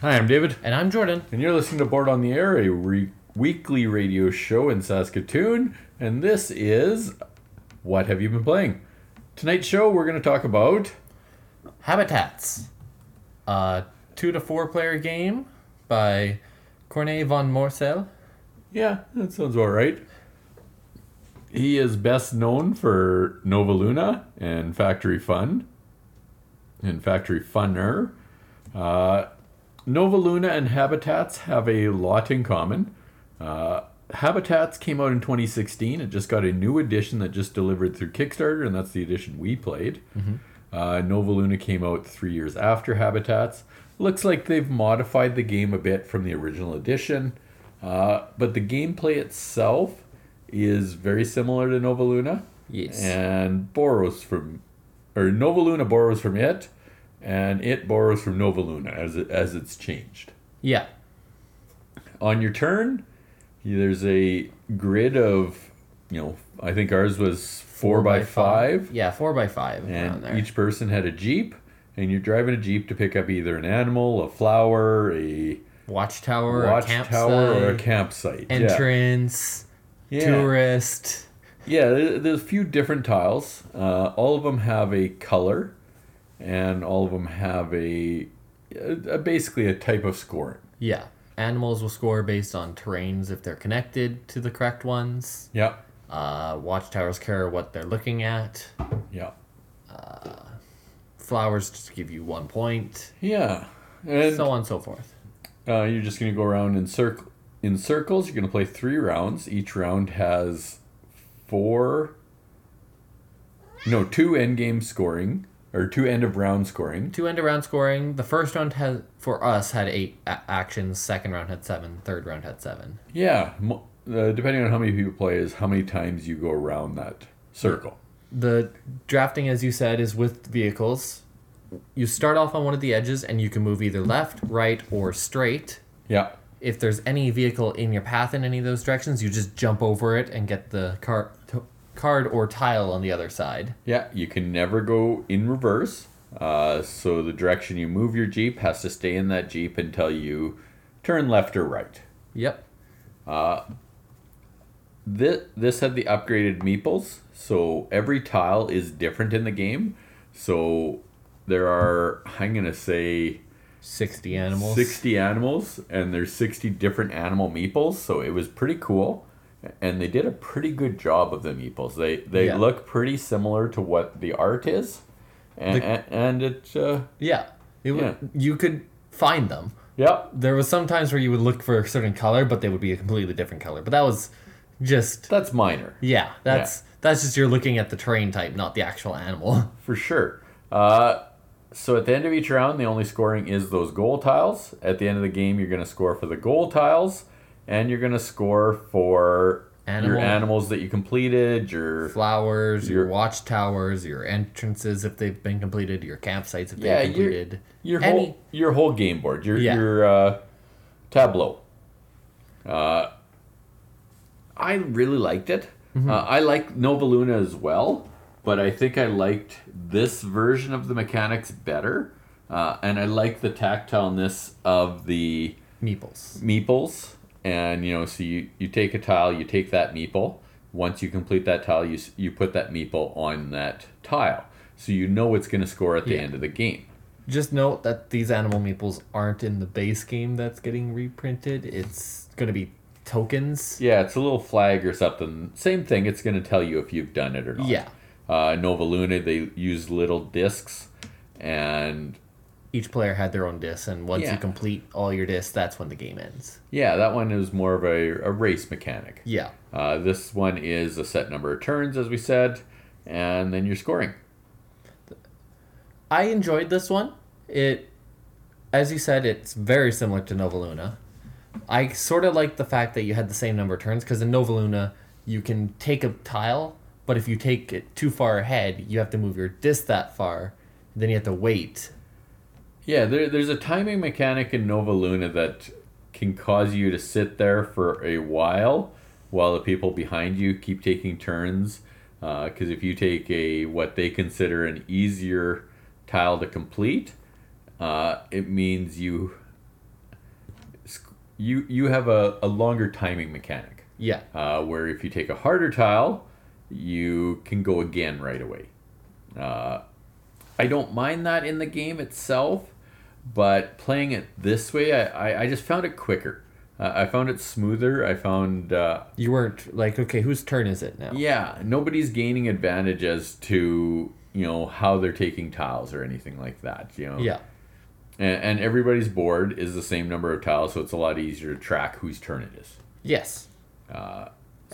Hi, I'm David, And I'm Jordan. and you're listening to Board on the Air, a re- weekly radio show in Saskatoon, and this is What Have You Been Playing? Tonight's show, we're going to talk about. Habitats. A two to four player game by Corné van Moorsel. Yeah, that sounds all right. He is best known for Nova Luna and Factory Fun and Factory Funner. Uh, Nova Luna and Habitats have a lot in common. Uh, Habitats came out in 2016. It just got a new edition that just delivered through Kickstarter, and that's the edition we played. Uh, Nova Luna came out three years after Habitats. Looks like they've modified the game a bit from the original edition, uh, but the gameplay itself is very similar to Nova Luna Yes. and borrows from, or Nova Luna borrows from it, and it borrows from Nova Luna as it, as it's changed. Yeah. On your turn, there's a grid of, you know, I think ours was four, by five, Yeah, four by five. and there. each person had a jeep, and you're driving a jeep to pick up either an animal, a flower, a watchtower, a watchtower, campsite, or a campsite. Entrance, Yeah. tourist. Yeah, there's a few different tiles. Uh, all of them have a color, and all of them have a, a, basically a type of scoring. Yeah. Animals will score based on terrains if they're connected to the correct ones. Yeah, Uh, watchtowers care what they're looking at. yeah, Flowers just give you one point. yeah. And so on and so forth. uh, you're just gonna go around in circle in circles. You're gonna play three rounds. Each round has four. No, two end game scoring or two end of round scoring. Two end of round scoring. The first round had for us had eight a- actions. Second round had seven. Third round had seven. Yeah, mo- uh, depending on how many people play, is how many times you go around that circle. The drafting, as you said, is with vehicles. You start off on one of the edges, and you can move either left, right, or straight. Yeah. If there's any vehicle in your path in any of those directions, you just jump over it and get the car- card or tile on the other side. Yeah, you can never go in reverse. Uh, so the direction you move your Jeep has to stay in that Jeep until you turn left or right. Yep. This, this had the upgraded meeples, so every tile is different in the game. So there are, I'm going to say, 60 animals. 60 animals, and there's 60 different animal meeples, so it was pretty cool. And they did a pretty good job of the meeples. They they Yeah. look pretty similar to what the art is, and The- and, and it uh, Yeah. It would, Yeah. You could find them. yeah There was some times where you would look for a certain color, but they would be a completely different color. But that was just that's minor yeah. That's that's just you're looking at the terrain type, not the actual animal. for sure. Uh, so at the end of each round, the only scoring is those goal tiles. At the end of the game, you're going to score for the goal tiles, and you're going to score for your animals that you completed. Your Flowers, your, Your- watchtowers, your entrances if they've been completed, your campsites if they've yeah, been your completed. your Any- whole your whole game board. Your Yeah. your uh, tableau. Uh, I really liked it. Uh, I like Nova Luna as well, but I think I liked this version of the mechanics better. Uh, and I like the tactileness of the Meeples. meeples. And, you know, so you, you take a tile, you take that meeple. Once you complete that tile, you, you put that meeple on that tile. So you know it's going to score at the Yeah. end of the game. Just note that these animal meeples aren't in the base game that's getting reprinted. It's going to be tokens. Yeah, it's a little flag or something. Same thing, it's going to tell you if you've done it or not. Yeah. Uh, Nova Luna, they use little discs, and Each player had their own disc, and once Yeah. you complete all your discs, that's when the game ends. yeah, that one is more of a, a race mechanic. Yeah. Uh, this one is a set number of turns, as we said, and then you're scoring. I enjoyed this one. It, as you said, it's very similar to Nova Luna. I sort of like the fact that you had the same number of turns because in Nova Luna you can take a tile, but if you take it too far ahead, you have to move your disc that far. Then you have to wait. Yeah, there, there's a timing mechanic in Nova Luna that can cause you to sit there for a while while the people behind you keep taking turns. Because if you take a what they consider an easier tile to complete, uh, it means you you you have a, a longer timing mechanic. Yeah. Uh, where if you take a harder tile, you can go again right away. Uh, I don't mind that in the game itself, but playing it this way, I, I, I just found it quicker. Uh, I found it smoother. I found, uh, You weren't like, okay, whose turn is it now? yeah, nobody's gaining advantage as to, you know, how they're taking tiles or anything like that, you know. Yeah. And, and everybody's board is the same number of tiles, so it's a lot easier to track whose turn it is. Yes.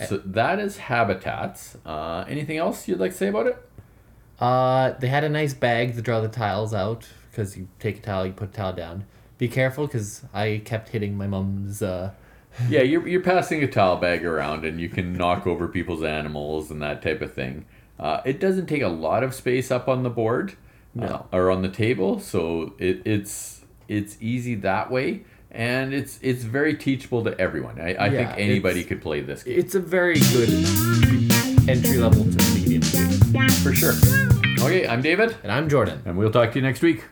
So that is Habitats. Uh, anything else you'd like to say about it? Uh, they had a nice bag to draw the tiles out because you take a towel, you put a tile down. Be careful because I kept hitting my mom's. Uh, yeah, you're, you're passing a towel bag around and you can knock over people's animals and that type of thing. Uh, it doesn't take a lot of space up on the board uh, or on the table, so it, it's it's easy that way, and it's it's very teachable to everyone. I, I Yeah, think anybody could play this game it's a very good entry level to medium game. for sure. Okay, I'm David, And I'm Jordan. and we'll talk to you next week.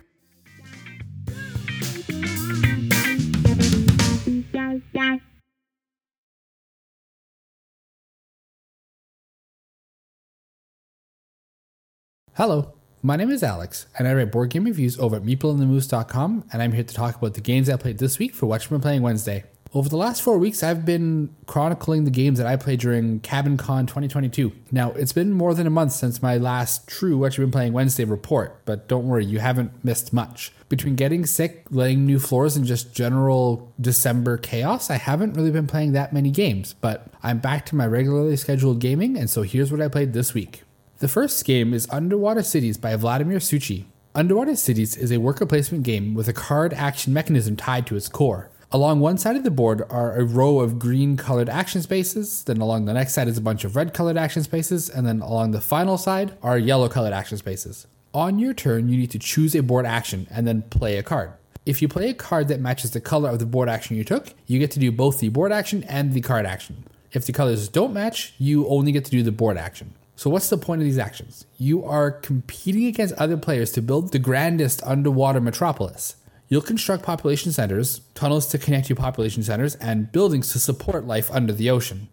Hello, my name is Alex, and I write board game reviews over at meepleandthemoose.com, and I'm here to talk about the games I played this week for You've Been Playing Wednesday. Over the last four weeks, I've been chronicling the games that I played during Cabin Con 2022. Now, it's been more than a month since my last true What You've Been Playing Wednesday report, but don't worry, you haven't missed much. Between getting sick, laying new floors, and just general December chaos, I haven't really been playing that many games, but I'm back to my regularly scheduled gaming, and so here's what I played this week. The first game is Underwater Cities by Vladimír Suchý. Underwater Cities is a worker placement game with a card action mechanism tied to its core. Along one side of the board are a row of green colored action spaces, then along the next side is a bunch of red colored action spaces, and then along the final side are yellow colored action spaces. On your turn, you need to choose a board action and then play a card. If you play a card that matches the color of the board action you took, you get to do both the board action and the card action. If the colors don't match, you only get to do the board action. So, what's the point of these actions? You are competing against other players to build the grandest underwater metropolis. You'll construct population centers, tunnels to connect you population centers, and buildings to support life under the ocean.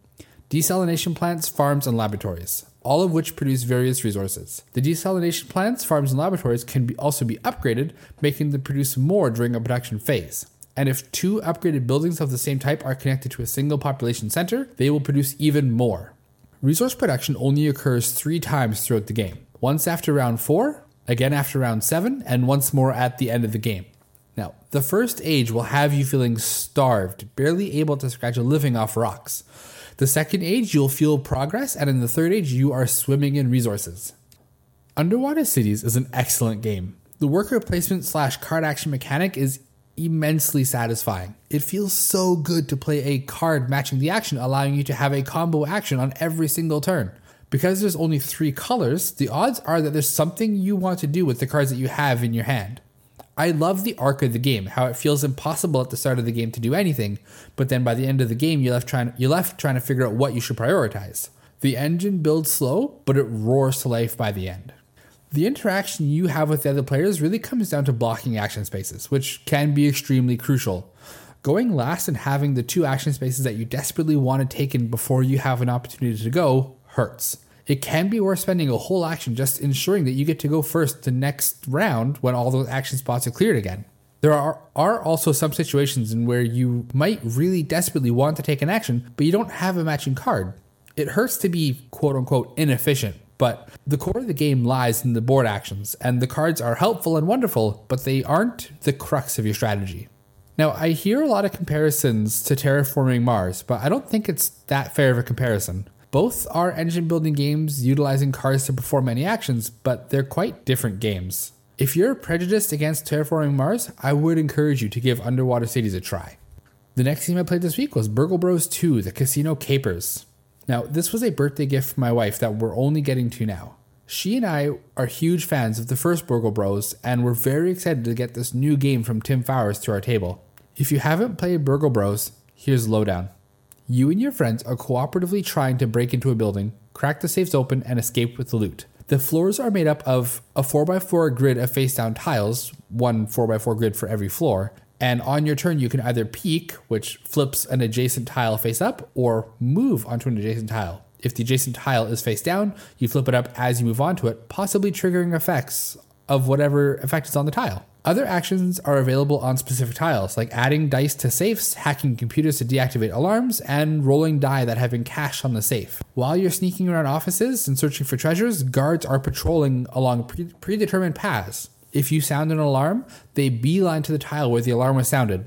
Desalination plants, farms, and laboratories, all of which produce various resources. The desalination plants, farms, and laboratories can be also be upgraded, making them produce more during a production phase. And if two upgraded buildings of the same type are connected to a single population center, they will produce even more. Resource production only occurs three times throughout the game once after round four, again after round seven, and once more at the end of the game. Now, the first age will have you feeling starved, barely able to scratch a living off rocks. The second age, you'll feel progress, and in the third age, you are swimming in resources. Underwater Cities is an excellent game. The worker placement slash card action mechanic is immensely satisfying. It feels so good to play a card matching the action, allowing you to have a combo action on every single turn. Because there's only three colors, the odds are that there's something you want to do with the cards that you have in your hand. I love the arc of the game, how it feels impossible at the start of the game to do anything, but then by the end of the game you're left trying you're left trying to figure out what you should prioritize. The engine builds slow, but it roars to life by the end. The interaction you have with the other players really comes down to blocking action spaces, which can be extremely crucial. Going last and having the two action spaces that you desperately want to take in before you have an opportunity to go hurts. It can be worth spending a whole action just ensuring that you get to go first the next round when all those action spots are cleared again. There are, are also some situations in where you might really desperately want to take an action, but you don't have a matching card. It hurts to be quote unquote inefficient, but the core of the game lies in the board actions, and the cards are helpful and wonderful, but they aren't the crux of your strategy. Now, I hear a lot of comparisons to Terraforming Mars, but I don't think it's that fair of a comparison. Both are engine building games utilizing cards to perform many actions, but they're quite different games. If you're prejudiced against Terraforming Mars, I would encourage you to give Underwater Cities a try. The next game I played this week was Burgle Bros 2 The Casino Capers. Now, this was a birthday gift for my wife that we're only getting to now. She and I are huge fans of the first Burgle Bros, and we're very excited to get this new game from Tim Fowers to our table. If you haven't played Burgle Bros, here's lowdown. You and your friends are cooperatively trying to break into a building, crack the safes open, and escape with the loot. The floors are made up of a 4x4 grid of face down tiles, one 4x4 grid for every floor, and on your turn, you can either peek, which flips an adjacent tile face up, or move onto an adjacent tile. If the adjacent tile is face down, you flip it up as you move onto it, possibly triggering effects of whatever effect is on the tile. Other actions are available on specific tiles, like adding dice to safes, hacking computers to deactivate alarms, and rolling die that have been cached on the safe. While you're sneaking around offices and searching for treasures, guards are patrolling along pre- predetermined paths. If you sound an alarm, they beeline to the tile where the alarm was sounded.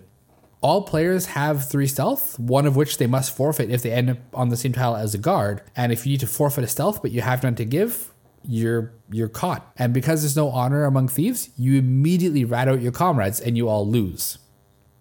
All players have three stealth, one of which they must forfeit if they end up on the same tile as a guard. And if you need to forfeit a stealth but you have none to give, you're you're caught. And because there's no honor among thieves, you immediately rat out your comrades and you all lose.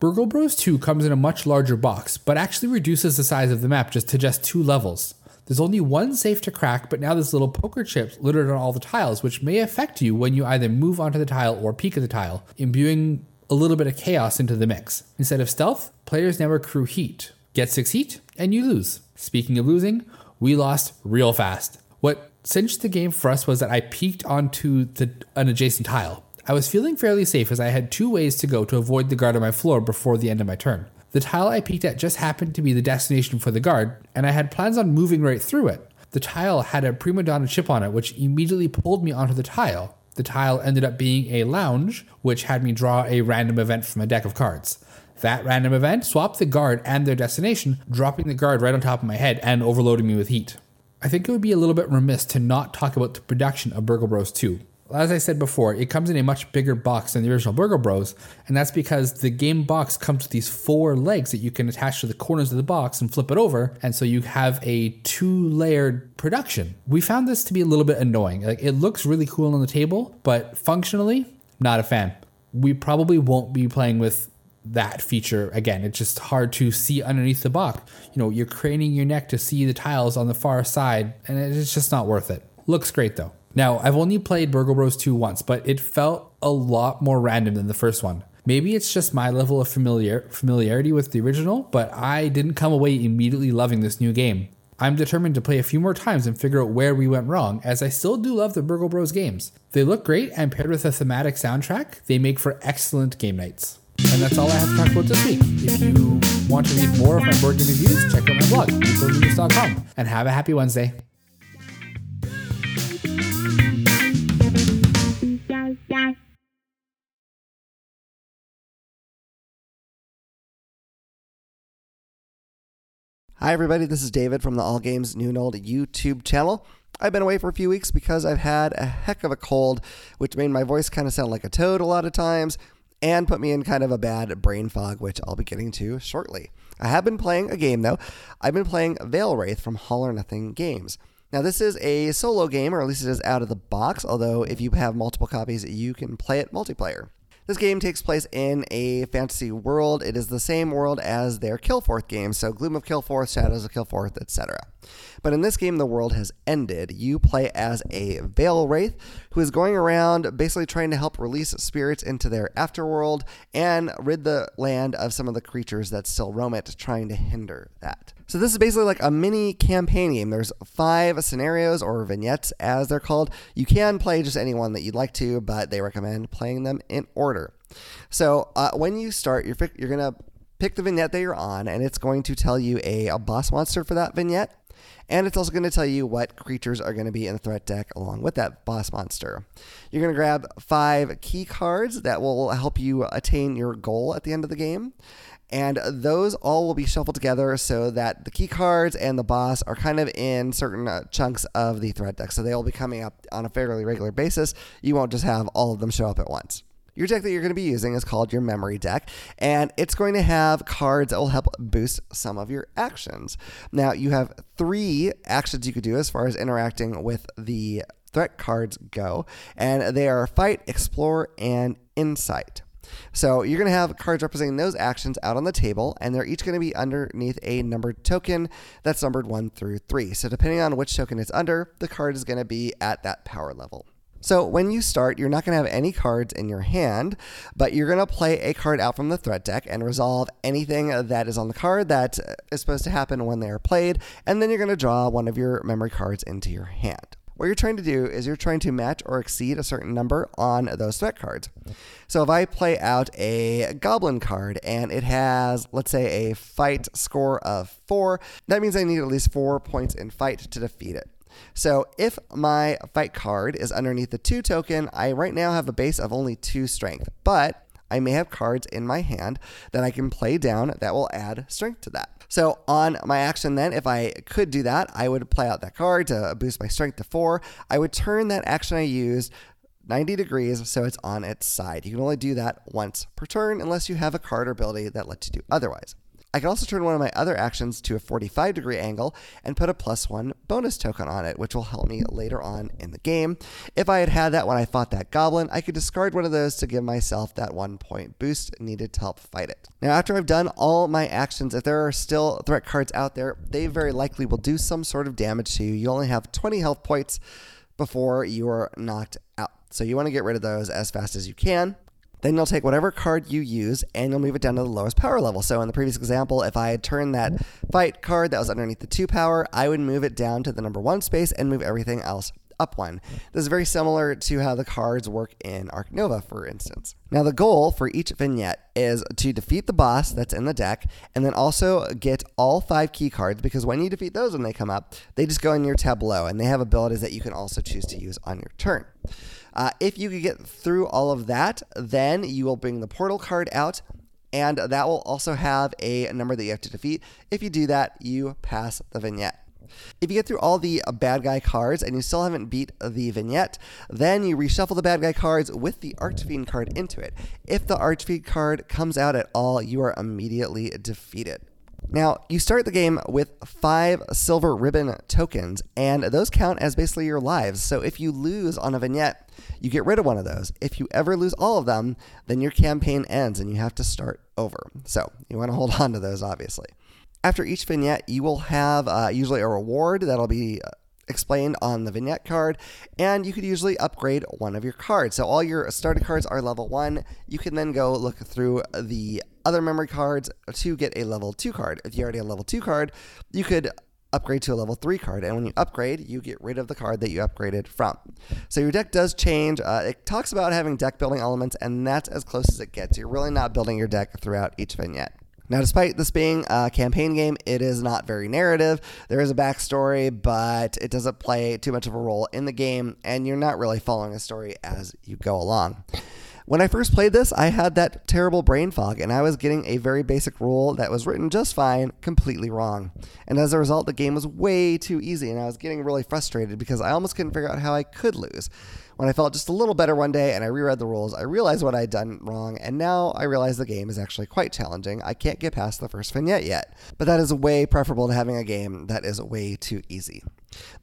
Burgle Bros 2 comes in a much larger box, but actually reduces the size of the map just to just two levels. There's only one safe to crack, but now there's little poker chips littered on all the tiles, which may affect you when you either move onto the tile or peek at the tile, imbuing a little bit of chaos into the mix. Instead of stealth, players now accrue heat. Get six heat, and you lose. Speaking of losing, we lost real fast. What cinched the game for us was that I peeked onto the, an adjacent tile. I was feeling fairly safe as I had two ways to go to avoid the guard on my floor before the end of my turn. The tile I peeked at just happened to be the destination for the guard, and I had plans on moving right through it. The tile had a prima donna chip on it, which immediately pulled me onto the tile. The tile ended up being a lounge, which had me draw a random event from a deck of cards. That random event swapped the guard and their destination, dropping the guard right on top of my head and overloading me with heat. I think it would be a little bit remiss to not talk about the production of Burgle Bros 2 as I said before, it comes in a much bigger box than the original Burgle Bros, and that's because the game box comes with these four legs that you can attach to the corners of the box and flip it over, and so you have a two-layered production. We found this to be a little bit annoying. Like it looks really cool on the table, but functionally, not a fan. We probably won't be playing with that feature again. It's just hard to see underneath the box. You know, you're craning your neck to see the tiles on the far side, and it's just not worth it. Looks great though. Now, I've only played Burgle Bros 2 once, but it felt a lot more random than the first one. Maybe it's just my level of familiar familiarity with the original, but I didn't come away immediately loving this new game. I'm determined to play a few more times and figure out where we went wrong, as I still do love the Burgle Bros games. They look great, and paired with a thematic soundtrack, they make for excellent game nights. And that's all I have to talk about this week. If you want to read more of my board game reviews, check out my blog, peoplenews.com, and have a happy Wednesday. Hi, everybody. This is David from the All Games New and Old YouTube channel. I've been away for a few weeks because I've had a heck of a cold, which made my voice kind of sound like a toad a lot of times and put me in kind of a bad brain fog, which I'll be getting to shortly. I have been playing a game, though. I've been playing Veilwraith from All or Nothing Games. Now, this is a solo game, or at least it is out of the box, although if you have multiple copies, you can play it multiplayer. This game takes place in a fantasy world. It is the same world as their Kilforth games, so Gloom of Kilforth, Shadows of Kilforth, etc. But in this game, the world has ended. You play as a Veilwraith who is going around basically trying to help release spirits into their afterworld and rid the land of some of the creatures that still roam it, trying to hinder that. So this is basically like a mini campaign game. There's five scenarios or vignettes as they're called. You can play just any one that you'd like to, but they recommend playing them in order. So uh, when you start, you're you're gonna pick the vignette that you're on, and it's going to tell you a, a boss monster for that vignette. And it's also going to tell you what creatures are going to be in the threat deck along with that boss monster. You're going to grab five key cards that will help you attain your goal at the end of the game. And those all will be shuffled together so that the key cards and the boss are kind of in certain uh, chunks of the threat deck. So they'll be coming up on a fairly regular basis. You won't just have all of them show up at once. Your deck that you're going to be using is called your memory deck, and it's going to have cards that will help boost some of your actions. Now, you have three actions you could do as far as interacting with the threat cards go, and they are Fight, Explore, and Insight. So you're going to have cards representing those actions out on the table, and they're each going to be underneath a numbered token that's numbered one through three. So depending on which token it's under, the card is going to be at that power level. So when you start, you're not going to have any cards in your hand, but you're going to play a card out from the threat deck and resolve anything that is on the card that is supposed to happen when they are played, and then you're going to draw one of your memory cards into your hand. What you're trying to do is you're trying to match or exceed a certain number on those threat cards. So if I play out a goblin card and it has, let's say, a fight score of four, that means I need at least four points in fight to defeat it. So if my fight card is underneath the two token, I right now have a base of only two strength, but I may have cards in my hand that I can play down that will add strength to that. So on my action then, if I could do that, I would play out that card to boost my strength to four. I would turn that action I used 90 degrees so it's on its side. You can only do that once per turn unless you have a card or ability that lets you do otherwise. I can also turn one of my other actions to a 45 degree angle and put a plus one bonus token on it, which will help me later on in the game. If I had had that when I fought that goblin, I could discard one of those to give myself that one point boost needed to help fight it. Now, after I've done all my actions, if there are still threat cards out there, they very likely will do some sort of damage to you. You only have 20 health points before you are knocked out. So you want to get rid of those as fast as you can. Then you'll take whatever card you use and you'll move it down to the lowest power level. So in the previous example, if I had turned that fight card that was underneath the two power, I would move it down to the number one space and move everything else up one. This is very similar to how the cards work in Arc Nova, for instance. Now, the goal for each vignette is to defeat the boss that's in the deck and then also get all five key cards because when you defeat those when they come up, they just go in your tableau and they have abilities that you can also choose to use on your turn. Uh, if you could get through all of that, then you will bring the portal card out, and that will also have a number that you have to defeat. If you do that, you pass the vignette. If you get through all the bad guy cards and you still haven't beat the vignette, then you reshuffle the bad guy cards with the Archfiend card into it. If the Archfiend card comes out at all, you are immediately defeated. Now, you start the game with five silver ribbon tokens, and those count as basically your lives. So if you lose on a vignette, you get rid of one of those. If you ever lose all of them, then your campaign ends and you have to start over. So you want to hold on to those, obviously. After each vignette, you will have uh, usually a reward that'll be uh, explained on the vignette card, and you could usually upgrade one of your cards. So all your starter cards are level one. You can then go look through the other memory cards to get a level two card. If you already have a level two card, you could upgrade to a level 3 card. And when you upgrade, you get rid of the card that you upgraded from. So your deck does change. Uh, it talks about having deck building elements, and that's as close as it gets. You're really not building your deck throughout each vignette. Now, despite this being a campaign game, it is not very narrative. There is a backstory, but it doesn't play too much of a role in the game, and you're not really following a story as you go along. When I first played this, I had that terrible brain fog, and I was getting a very basic rule that was written just fine, completely wrong. And as a result, the game was way too easy, and I was getting really frustrated because I almost couldn't figure out how I could lose. When I felt just a little better one day and I reread the rules, I realized what I'd done wrong, and now I realize the game is actually quite challenging. I can't get past the first vignette yet, but that is way preferable to having a game that is way too easy.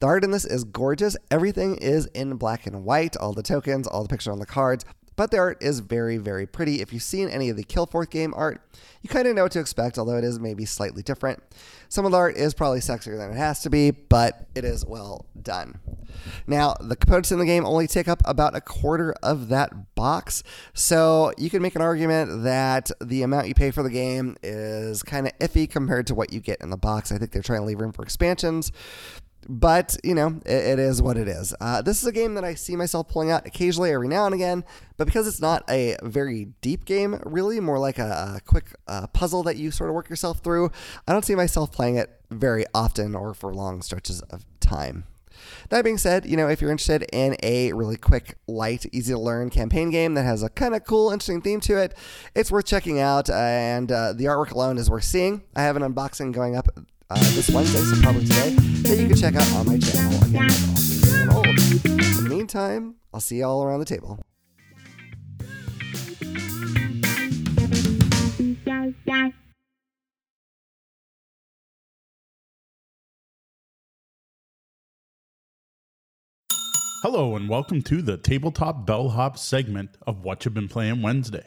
The art in this is gorgeous. Everything is in black and white, all the tokens, all the pictures on the cards but the art is very, very pretty. If you've seen any of the Kilforth game art, you kind of know what to expect, although it is maybe slightly different. Some of the art is probably sexier than it has to be, but it is well done. Now, the components in the game only take up about a quarter of that box, so you can make an argument that the amount you pay for the game is kind of iffy compared to what you get in the box. I think they're trying to leave room for expansions, but you know it, it is what it is uh, this is a game that i see myself pulling out occasionally every now and again but because it's not a very deep game really more like a, a quick uh, puzzle that you sort of work yourself through i don't see myself playing it very often or for long stretches of time that being said, you know, if you're interested in a really quick, light, easy to learn campaign game that has a kind of cool, interesting theme to it, it's worth checking out. And uh, the artwork alone is worth seeing. I have an unboxing going up uh, this Wednesday, so probably today, that you can check out on my channel. Again, old. In the meantime, I'll see you all around the table. Hello, and welcome to the Tabletop Bellhop segment of What You've Been Playing Wednesday.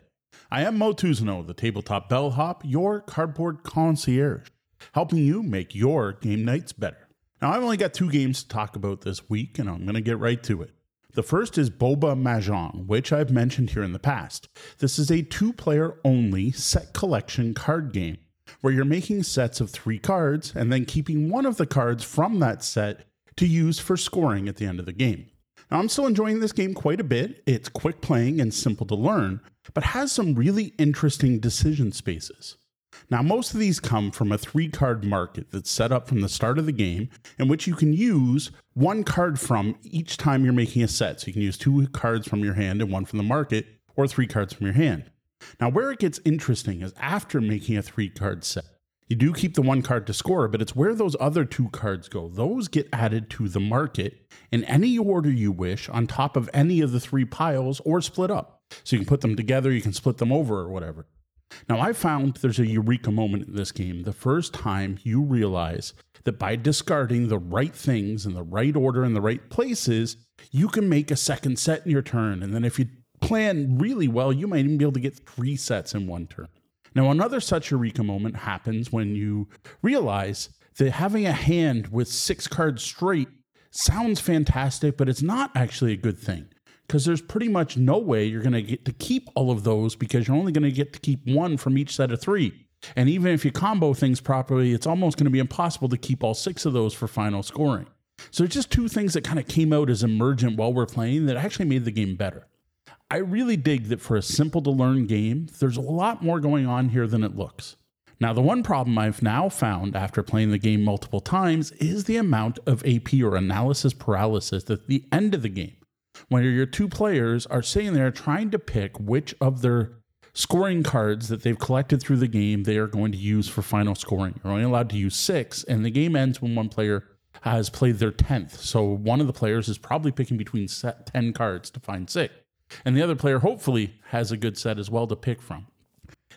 I am Moe Tousignant, the Tabletop Bellhop, your cardboard concierge, helping you make your game nights better. Now, I've only got two games to talk about this week, and I'm going to get right to it. The first is Boba Mahjong, which I've mentioned here in the past. This is a two player only set collection card game where you're making sets of three cards and then keeping one of the cards from that set to use for scoring at the end of the game. Now, I'm still enjoying this game quite a bit. It's quick playing and simple to learn, but has some really interesting decision spaces. Now, most of these come from a three card market that's set up from the start of the game, in which you can use one card from each time you're making a set. So you can use two cards from your hand and one from the market, or three cards from your hand. Now, where it gets interesting is after making a three card set. You do keep the one card to score, but it's where those other two cards go. Those get added to the market in any order you wish on top of any of the three piles or split up. So you can put them together, you can split them over or whatever. Now, I found there's a eureka moment in this game the first time you realize that by discarding the right things in the right order in the right places, you can make a second set in your turn. And then if you plan really well, you might even be able to get three sets in one turn. Now, another such eureka moment happens when you realize that having a hand with six cards straight sounds fantastic, but it's not actually a good thing because there's pretty much no way you're going to get to keep all of those because you're only going to get to keep one from each set of three. And even if you combo things properly, it's almost going to be impossible to keep all six of those for final scoring. So, it's just two things that kind of came out as emergent while we're playing that actually made the game better. I really dig that for a simple to learn game, there's a lot more going on here than it looks. Now, the one problem I've now found after playing the game multiple times is the amount of AP or analysis paralysis at the end of the game, when your two players are sitting there trying to pick which of their scoring cards that they've collected through the game they are going to use for final scoring. You're only allowed to use six, and the game ends when one player has played their 10th. So one of the players is probably picking between set 10 cards to find six. And the other player hopefully has a good set as well to pick from.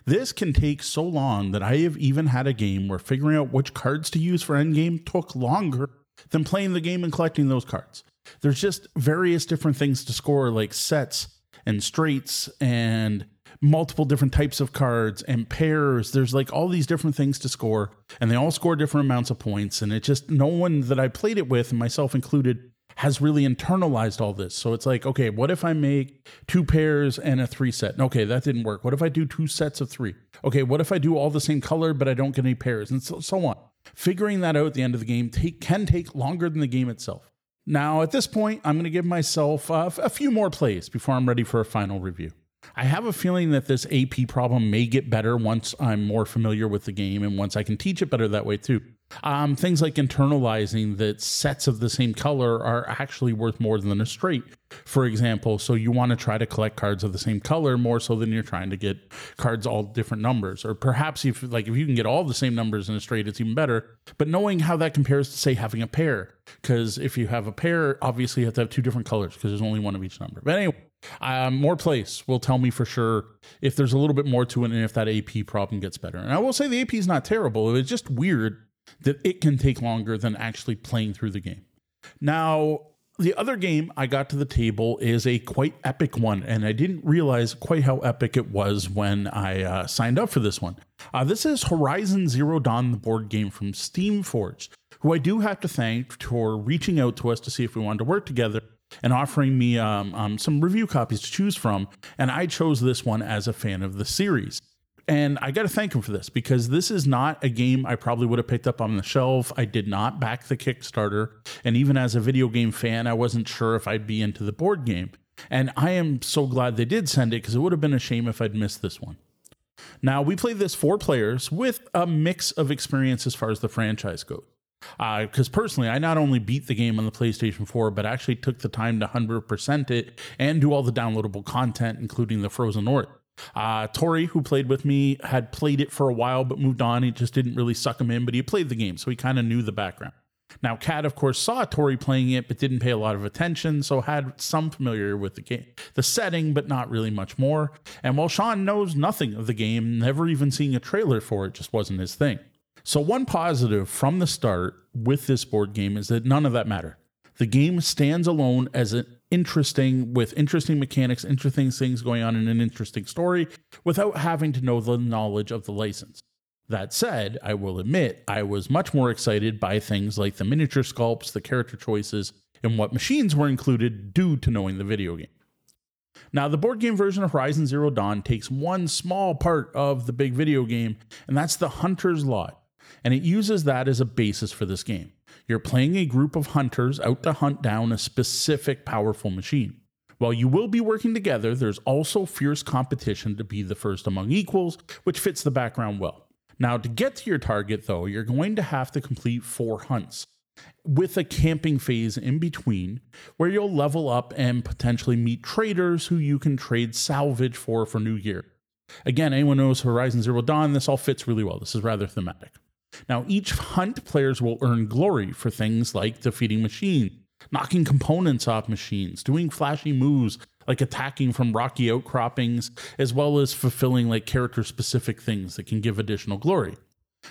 This can take so long that I have even had a game where figuring out which cards to use for endgame took longer than playing the game and collecting those cards. There's just various different things to score, like sets and straights and multiple different types of cards and pairs. There's like all these different things to score, and they all score different amounts of points. And it just, no one that I played it with, myself included, has really internalized all this. So it's like, okay, what if I make two pairs and a three set? Okay, that didn't work. What if I do two sets of three? Okay, what if I do all the same color but I don't get any pairs and so, so on. Figuring that out at the end of the game take, can take longer than the game itself. Now, at this point, I'm going to give myself uh, a few more plays before I'm ready for a final review. I have a feeling that this AP problem may get better once I'm more familiar with the game and once I can teach it better that way too. Um, things like internalizing that sets of the same color are actually worth more than a straight, for example. So you want to try to collect cards of the same color more so than you're trying to get cards all different numbers. Or perhaps if like if you can get all the same numbers in a straight, it's even better. But knowing how that compares to say having a pair, because if you have a pair, obviously you have to have two different colors because there's only one of each number. But anyway. Um, more place will tell me for sure if there's a little bit more to it and if that AP problem gets better. And I will say the AP is not terrible. It's just weird that it can take longer than actually playing through the game. Now, the other game I got to the table is a quite epic one, and I didn't realize quite how epic it was when I uh, signed up for this one. Uh, this is Horizon Zero Dawn, the board game from Steamforged, who I do have to thank for reaching out to us to see if we wanted to work together and offering me um, um, some review copies to choose from. And I chose this one as a fan of the series. And I got to thank him for this because this is not a game I probably would have picked up on the shelf. I did not back the Kickstarter. And even as a video game fan, I wasn't sure if I'd be into the board game. And I am so glad they did send it because it would have been a shame if I'd missed this one. Now, we played this four players with a mix of experience as far as the franchise goes. Because uh, personally, I not only beat the game on the PlayStation 4, but actually took the time to 100% it and do all the downloadable content, including the Frozen North. Uh, Tori, who played with me, had played it for a while but moved on. He just didn't really suck him in, but he played the game, so he kind of knew the background. Now, Kat, of course, saw Tori playing it, but didn't pay a lot of attention, so had some familiar with the game, the setting, but not really much more. And while Sean knows nothing of the game, never even seeing a trailer for it just wasn't his thing. So, one positive from the start with this board game is that none of that mattered. The game stands alone as an interesting, with interesting mechanics, interesting things going on in an interesting story, without having to know the knowledge of the license. That said, I will admit I was much more excited by things like the miniature sculpts, the character choices, and what machines were included due to knowing the video game. Now, the board game version of Horizon Zero Dawn takes one small part of the big video game, and that's the Hunter's Lot, and it uses that as a basis for this game. You're playing a group of hunters out to hunt down a specific powerful machine. While you will be working together, there's also fierce competition to be the first among equals, which fits the background well. Now, to get to your target, though, you're going to have to complete four hunts with a camping phase in between where you'll level up and potentially meet traders who you can trade salvage for for New Year. Again, anyone knows Horizon Zero Dawn, this all fits really well. This is rather thematic. Now, each hunt players will earn glory for things like defeating machines, knocking components off machines, doing flashy moves like attacking from rocky outcroppings, as well as fulfilling like character specific things that can give additional glory.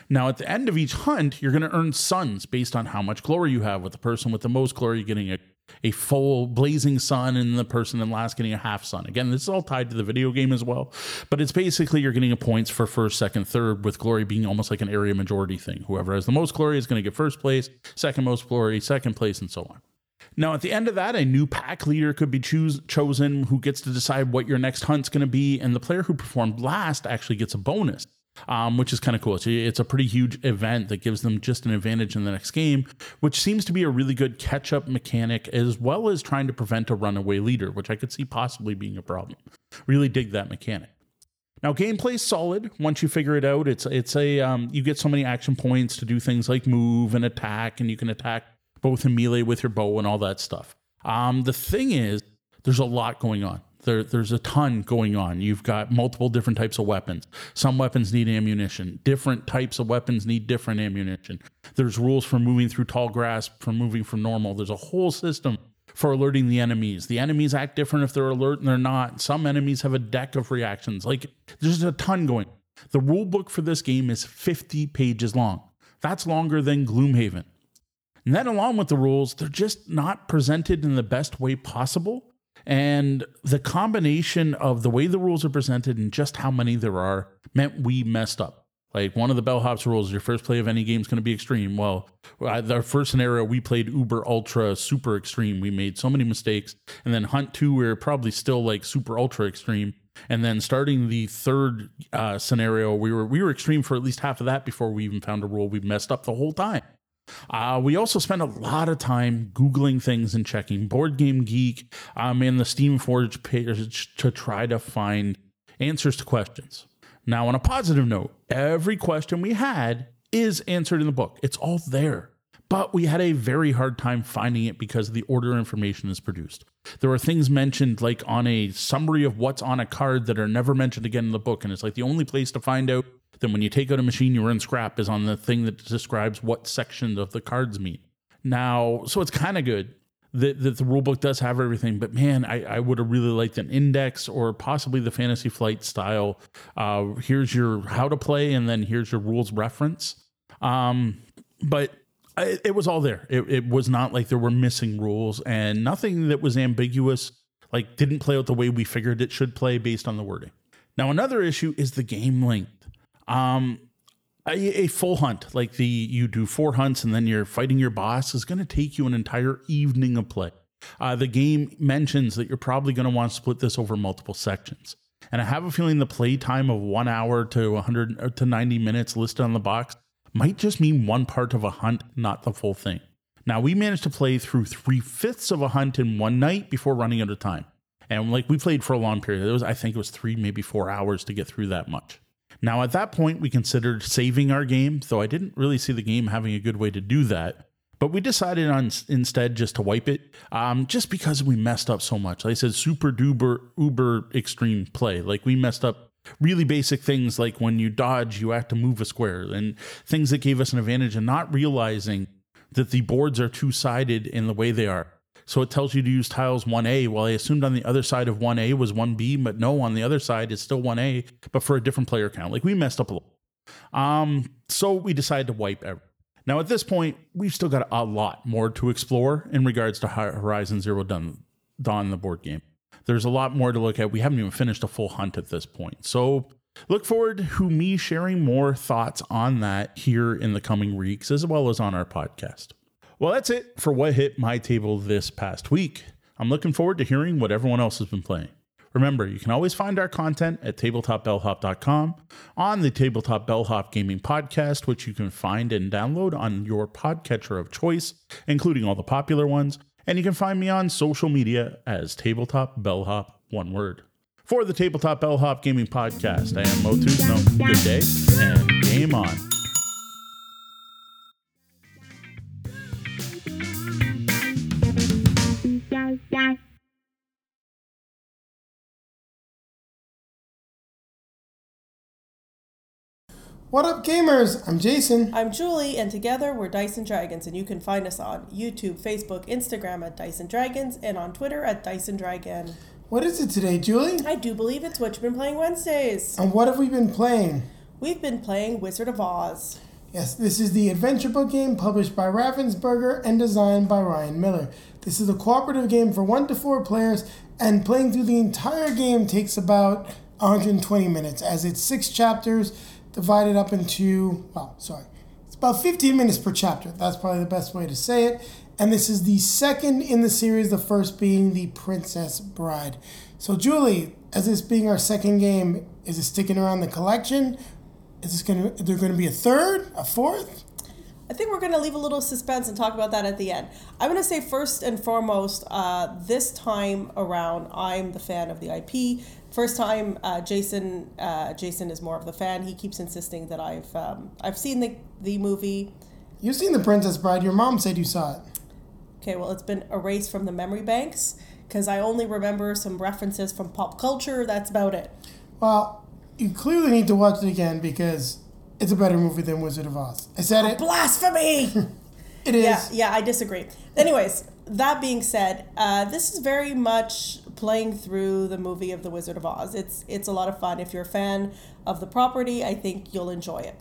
Now, at the end of each hunt, you're going to earn suns based on how much glory you have, with the person with the most glory getting a a full blazing sun and the person in last getting a half sun. Again, this is all tied to the video game as well, but it's basically you're getting a points for first, second, third, with glory being almost like an area majority thing. Whoever has the most glory is going to get first place, second most glory, second place, and so on. Now, at the end of that, a new pack leader could be choose, chosen who gets to decide what your next hunt's going to be, and the player who performed last actually gets a bonus um, which is kind of cool. So it's a pretty huge event that gives them just an advantage in the next game, which seems to be a really good catch up mechanic as well as trying to prevent a runaway leader, which I could see possibly being a problem. Really dig that mechanic. Now, gameplay's solid once you figure it out. It's it's a um, you get so many action points to do things like move and attack, and you can attack both in melee with your bow and all that stuff. Um, the thing is, there's a lot going on. There, there's a ton going on. You've got multiple different types of weapons. Some weapons need ammunition. Different types of weapons need different ammunition. There's rules for moving through tall grass, for moving from normal. There's a whole system for alerting the enemies. The enemies act different if they're alert and they're not. Some enemies have a deck of reactions. Like there's a ton going. The rule book for this game is 50 pages long. That's longer than Gloomhaven. And then, along with the rules, they're just not presented in the best way possible. And the combination of the way the rules are presented and just how many there are meant we messed up. Like one of the bellhops rules, your first play of any game is going to be extreme. Well, our first scenario, we played uber ultra super extreme. We made so many mistakes. And then Hunt 2, we are probably still like super ultra extreme. And then starting the third uh, scenario, we were we were extreme for at least half of that before we even found a rule we messed up the whole time. Uh, we also spend a lot of time Googling things and checking Board Game Geek um, and the Steamforged page to try to find answers to questions. Now, on a positive note, every question we had is answered in the book, it's all there. But we had a very hard time finding it because the order information is produced. There are things mentioned like on a summary of what's on a card that are never mentioned again in the book. And it's like the only place to find out then when you take out a machine you run scrap is on the thing that describes what sections of the cards mean. Now, so it's kind of good that, that the rulebook does have everything, but man, I, I would have really liked an index or possibly the Fantasy Flight style. Uh, here's your how to play, and then here's your rules reference. Um, but it, it was all there. It, it was not like there were missing rules and nothing that was ambiguous, like didn't play out the way we figured it should play based on the wording. Now, another issue is the game length. Um, a, a full hunt, like the you do four hunts and then you're fighting your boss, is going to take you an entire evening of play. Uh, the game mentions that you're probably going to want to split this over multiple sections. And I have a feeling the play time of one hour to 100 to 90 minutes listed on the box might just mean one part of a hunt, not the full thing. Now, we managed to play through three fifths of a hunt in one night before running out of time. And like we played for a long period. It was, I think it was three, maybe four hours to get through that much. Now, at that point, we considered saving our game, though I didn't really see the game having a good way to do that. But we decided on instead just to wipe it, um, just because we messed up so much. Like I said, super duper uber extreme play. Like we messed up really basic things like when you dodge, you have to move a square, and things that gave us an advantage, and not realizing that the boards are two sided in the way they are. So it tells you to use tiles 1A. Well, I assumed on the other side of 1A was 1B, but no, on the other side it's still 1A, but for a different player count. Like we messed up a little. Um, so we decided to wipe everything. Now, at this point, we've still got a lot more to explore in regards to Horizon Zero Dawn, Dawn the board game. There's a lot more to look at. We haven't even finished a full hunt at this point. So look forward to me sharing more thoughts on that here in the coming weeks, as well as on our podcast. Well, that's it for what hit my table this past week. I'm looking forward to hearing what everyone else has been playing. Remember, you can always find our content at tabletopbellhop.com, on the Tabletop Bellhop Gaming Podcast, which you can find and download on your podcatcher of choice, including all the popular ones. And you can find me on social media as Tabletop Bellhop, one word. For the Tabletop Bellhop Gaming Podcast, I am Moe Tousignant. Good day and game on. What up, gamers? I'm Jason. I'm Julie, and together we're Dice and Dragons, and you can find us on YouTube, Facebook, Instagram at Dice and Dragons, and on Twitter at Dice and Dragon. What is it today, Julie? I do believe it's what you've been playing Wednesdays. And what have we been playing? We've been playing Wizard of Oz. Yes, this is the adventure book game published by Ravensburger and designed by Ryan Miller. This is a cooperative game for one to four players, and playing through the entire game takes about 120 minutes, as it's six chapters divided up into, well, sorry, it's about 15 minutes per chapter. That's probably the best way to say it. And this is the second in the series, the first being The Princess Bride. So, Julie, as this being our second game, is it sticking around the collection? Is this going to, there going to be a third, a fourth? I think we're going to leave a little suspense and talk about that at the end. I'm going to say first and foremost, uh, this time around, I'm the fan of the IP. First time, uh, Jason. Uh, Jason is more of the fan. He keeps insisting that I've um, I've seen the the movie. You've seen The Princess Bride. Your mom said you saw it. Okay, well, it's been erased from the memory banks because I only remember some references from pop culture. That's about it. Well, you clearly need to watch it again because it's a better movie than Wizard of Oz. I said it. Blasphemy! It is. yeah, yeah, I disagree. Anyways, that being said, uh, this is very much playing through the movie of The Wizard of Oz. It's it's a lot of fun. If you're a fan of the property, I think you'll enjoy it.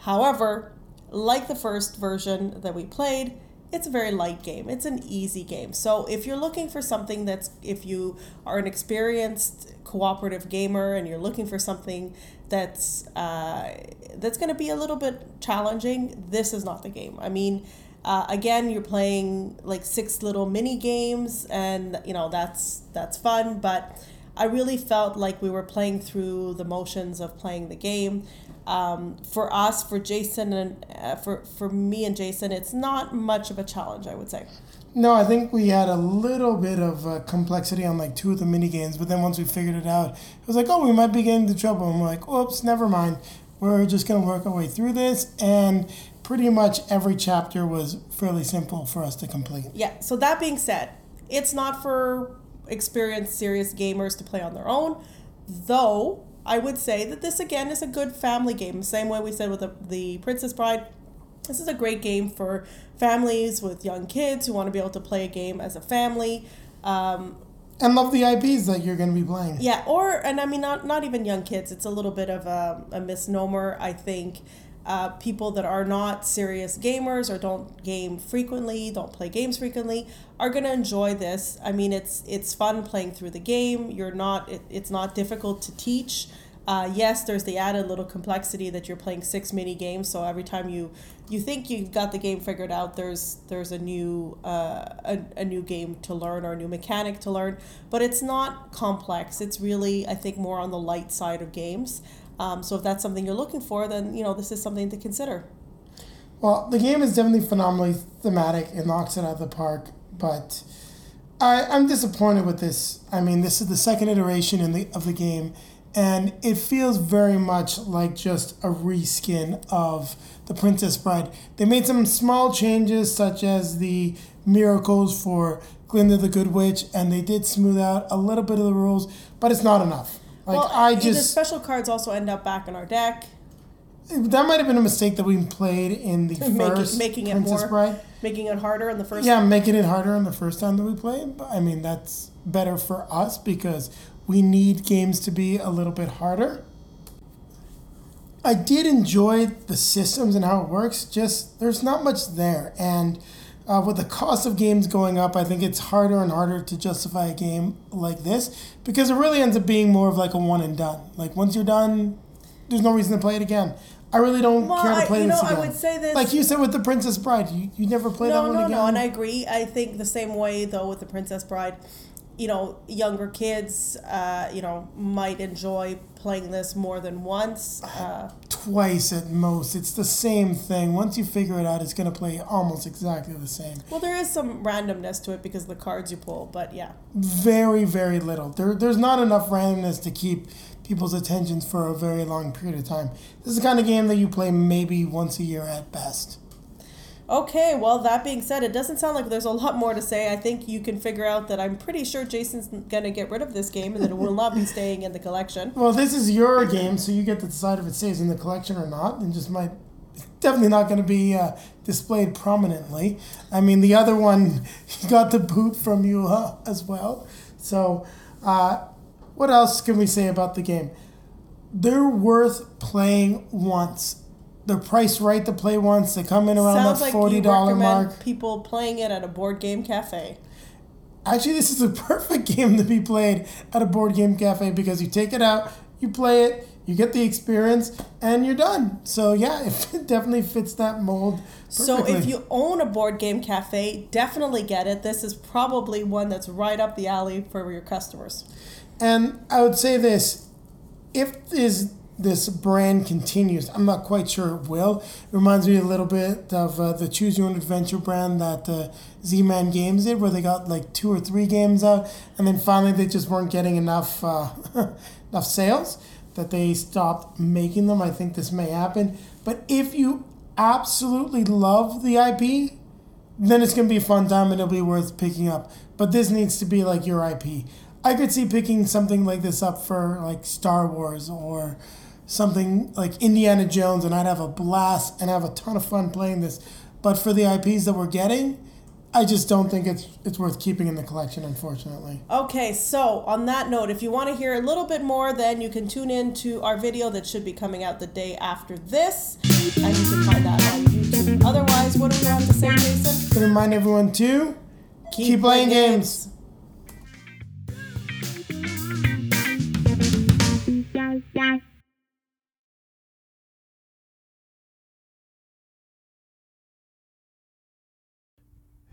However, like the first version that we played, it's a very light game. It's an easy game. So if you're looking for something that's if you are an experienced cooperative gamer and you're looking for something that's uh, that's going to be a little bit challenging, this is not the game. I mean, uh, again, you're playing like six little mini games, and you know that's that's fun. But I really felt like we were playing through the motions of playing the game. Um, for us, for Jason and uh, for for me and Jason, it's not much of a challenge, I would say. No, I think we had a little bit of uh, complexity on like two of the mini games, but then once we figured it out, it was like, oh, we might be getting into trouble. And we're like, oops, never mind. We're just gonna work our way through this, and pretty much every chapter was fairly simple for us to complete. Yeah. So that being said, it's not for experienced, serious gamers to play on their own, though. I would say that this again is a good family game. Same way we said with the, the Princess Bride. This is a great game for families with young kids who want to be able to play a game as a family. Um, and love the IPs that you're going to be playing. Yeah, or and I mean not not even young kids. It's a little bit of a, a misnomer, I think. uh, people that are not serious gamers or don't game frequently, don't play games frequently, are going to enjoy this. I mean, it's it's fun playing through the game. You're not it, it's not difficult to teach. Uh, yes, there's the added little complexity that you're playing six mini games. So every time you you think you've got the game figured out, there's there's a new uh, a, a new game to learn or a new mechanic to learn. But it's not complex. It's really I think more on the light side of games. Um, so if that's something you're looking for, then you know this is something to consider. Well, the game is definitely phenomenally thematic. and knocks it out of the park, but I, I'm disappointed with this. I mean, this is the second iteration in the of the game, and it feels very much like just a reskin of the Princess Bride. They made some small changes, such as the miracles for Glinda the Good Witch, and they did smooth out a little bit of the rules, but it's not enough. Like well, I the just special cards also end up back in our deck, that might have been a mistake that we played in the Make it- first making it Princess more- Bride. making it harder in the first. Yeah, making it harder on the first time that we played. But I mean, that's better for us because we need games to be a little bit harder. I did enjoy the systems and how it works. Just there's not much there, and uh, with the cost of games going up, I think it's harder and harder to justify a game like this because it really ends up being more of like a one and done. Like once you're done, there's no reason to play it again. I really don't Well, care to I- play you this know, I again. would say this- like you said with the Princess Bride, you, you never played that no, one no, again. no, and I agree. I think the same way though with the Princess Bride, you know, younger kids, uh, you know, might enjoy playing this more than once. Uh, twice at most. It's the same thing. Once you figure it out, it's going to play almost exactly the same. well, there is some randomness to it because of the cards you pull, but yeah. Very, very little. There, there's not enough randomness to keep people's attentions for a very long period of time. This is the kind of game that you play maybe once a year at best. Okay, well, that being said, it doesn't sound like there's a lot more to say. I think you can figure out that I'm pretty sure Jason's going to get rid of this game and that it will not be staying in the collection. Well, this is your game, so you get to decide if it stays in the collection or not, and just might. Definitely not going to be uh, displayed prominently. I mean, the other one, got the boot from you uh, as well. So, uh, what else can we say about the game? They're worth playing once. They're priced right to play once. They come in around Sounds like forty dollar recommend mark. people playing it at a board game cafe. Actually, this is a perfect game to be played at a board game cafe because you take it out, you play it, you get the experience, and you're done. So yeah, it definitely fits that mold. So if you own a board game cafe, definitely get it. This is probably one that's right up the alley for your customers. And I would say this: if this this brand continues, I'm not quite sure it will. It reminds me a little bit of uh, the Choose Your Own Adventure brand that uh, Z-Man Games did, where they got like two or three games out, and then finally they just weren't getting enough uh, enough sales that they stopped making them. I think this may happen. But if you absolutely love the IP, then it's gonna be a fun time and it'll be worth picking up. But this needs to be like your IP. I could see picking something like this up for like Star Wars or something like Indiana Jones, and I'd have a blast and have a ton of fun playing this. But for the IPs that we're getting, I just don't think it's it's worth keeping in the collection, unfortunately. Okay, so on that note, if you want to hear a little bit more, then you can tune in to our video that should be coming out the day after this, and you can find that on YouTube. Otherwise, what do we have to say, Jason? To remind everyone to keep, playing games.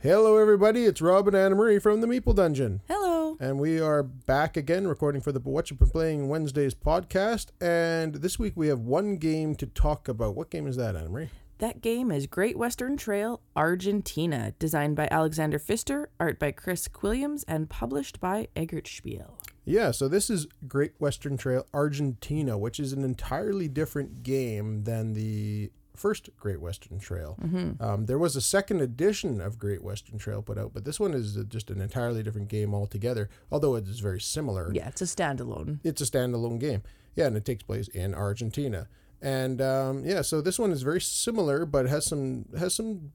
Hello, everybody. It's Rob and Anna Marie from the Meeple Dungeon. Hello. And we are back again recording for the What You've Been Playing Wednesdays podcast. And this week we have one game to talk about. What game is that, Anna Marie? That game is Great Western Trail Argentina, designed by Alexander Pfister, art by Chris Williams, and published by Eggert Spiel. Yeah, so this is Great Western Trail Argentina, which is an entirely different game than the first Great Western Trail. Um, there was a second edition of Great Western Trail put out, but this one is uh, just an entirely different game altogether, although it is very similar. Yeah, it's a standalone. it's a standalone game. Yeah, and it takes place in Argentina. And um, yeah, so this one is very similar, but has some has some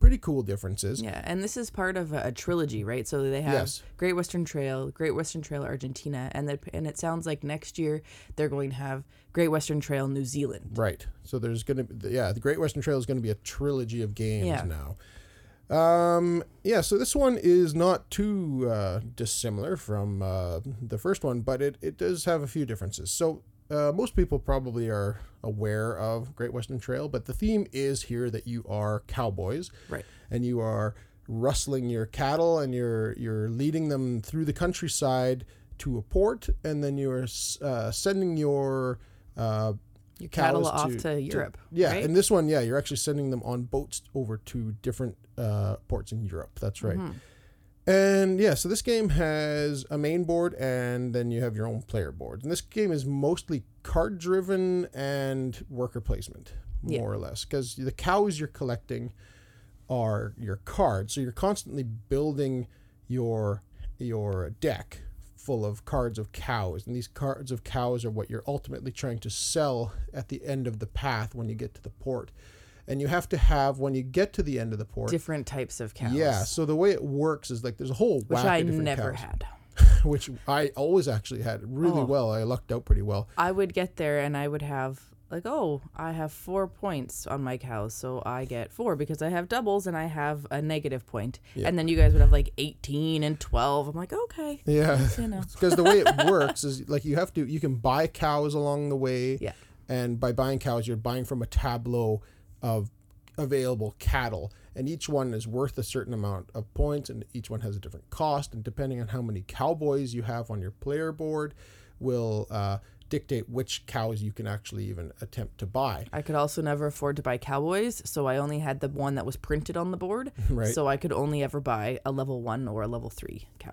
pretty cool differences. Yeah, and this is part of a, a trilogy, right? So they have Yes. Great Western Trail, Great Western Trail Argentina, and that and it sounds like next year they're going to have Great Western Trail New Zealand. Right. So there's going to be, yeah, the Great Western Trail is going to be a trilogy of games Yeah. now. Um, yeah, so this one is not too uh, dissimilar from uh, the first one, but it, it does have a few differences. So uh, most people probably are aware of Great Western Trail, but the theme is here that you are cowboys. Right. And you are rustling your cattle and you're you're leading them through the countryside to a port, and then you're uh, sending your uh, Your cattle off to, Europe. yeah, right? and this one, yeah, you're actually sending them on boats over to different uh, ports in Europe. That's right. Mm-hmm. And yeah, so this game has a main board and then you have your own player board. And this game is mostly card driven and worker placement, more Yeah. or less, because the cows you're collecting are your cards. So you're constantly building your your deck full of cards of cows, and these cards of cows are what you're ultimately trying to sell at the end of the path when you get to the port. And you have to have when you get to the end of the port. different types of cows. Yeah, so the way it works is like there's a whole which whack I of different never cows, had. which I always actually had really Oh. well. I lucked out pretty well. I would get there and I would have like, oh, I have four points on my cows, so I get four because I have doubles and I have a negative point. And then you guys would have like eighteen and twelve. I'm like, okay, Yeah, you know. because the way it works is like you have to you can buy cows along the way. Yeah. and by buying cows, you're buying from a tableau of available cattle, and each one is worth a certain amount of points, and each one has a different cost, and depending on how many cowboys you have on your player board, will uh, dictate which cows you can actually even attempt to buy. I could also never afford to buy cowboys, so I only had the one that was printed on the board. Right. So I could only ever buy a level one or a level three cow.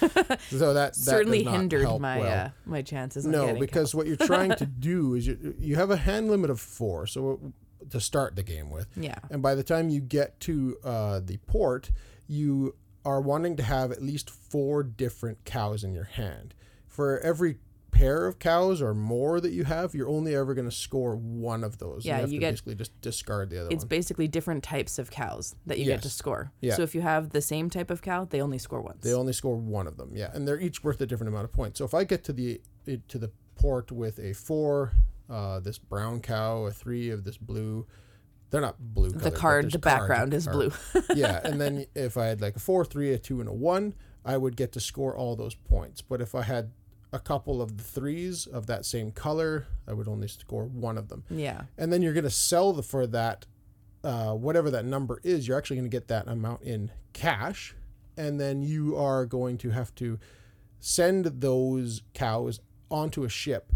So that, that Certainly hindered my well. uh, my chances. No, because what you're trying to do is you you have a hand limit of four, so to start the game with. Yeah. And by the time you get to uh, the port, you are wanting to have at least four different cows in your hand. For every pair of cows or more that you have, you're only ever going to score one of those. Yeah, have you to get- basically just discard the other It's one. basically different types of cows that you get to score. Yeah. So if you have the same type of cow, they only score once. They only score one of them, yeah, and they're each worth a different amount of points. So if I get to the to the port with a four, uh, this brown cow, a three of this blue, they're not blue. the colored, card, the background is blue. yeah, and then if I had like a four, three, a two, and a one, I would get to score all those points. But if I had a couple of the threes of that same color, I would only score one of them. yeah. And then you're going to sell the, for that, uh, whatever that number is. You're actually going to get that amount in cash, and then you are going to have to send those cows onto a ship.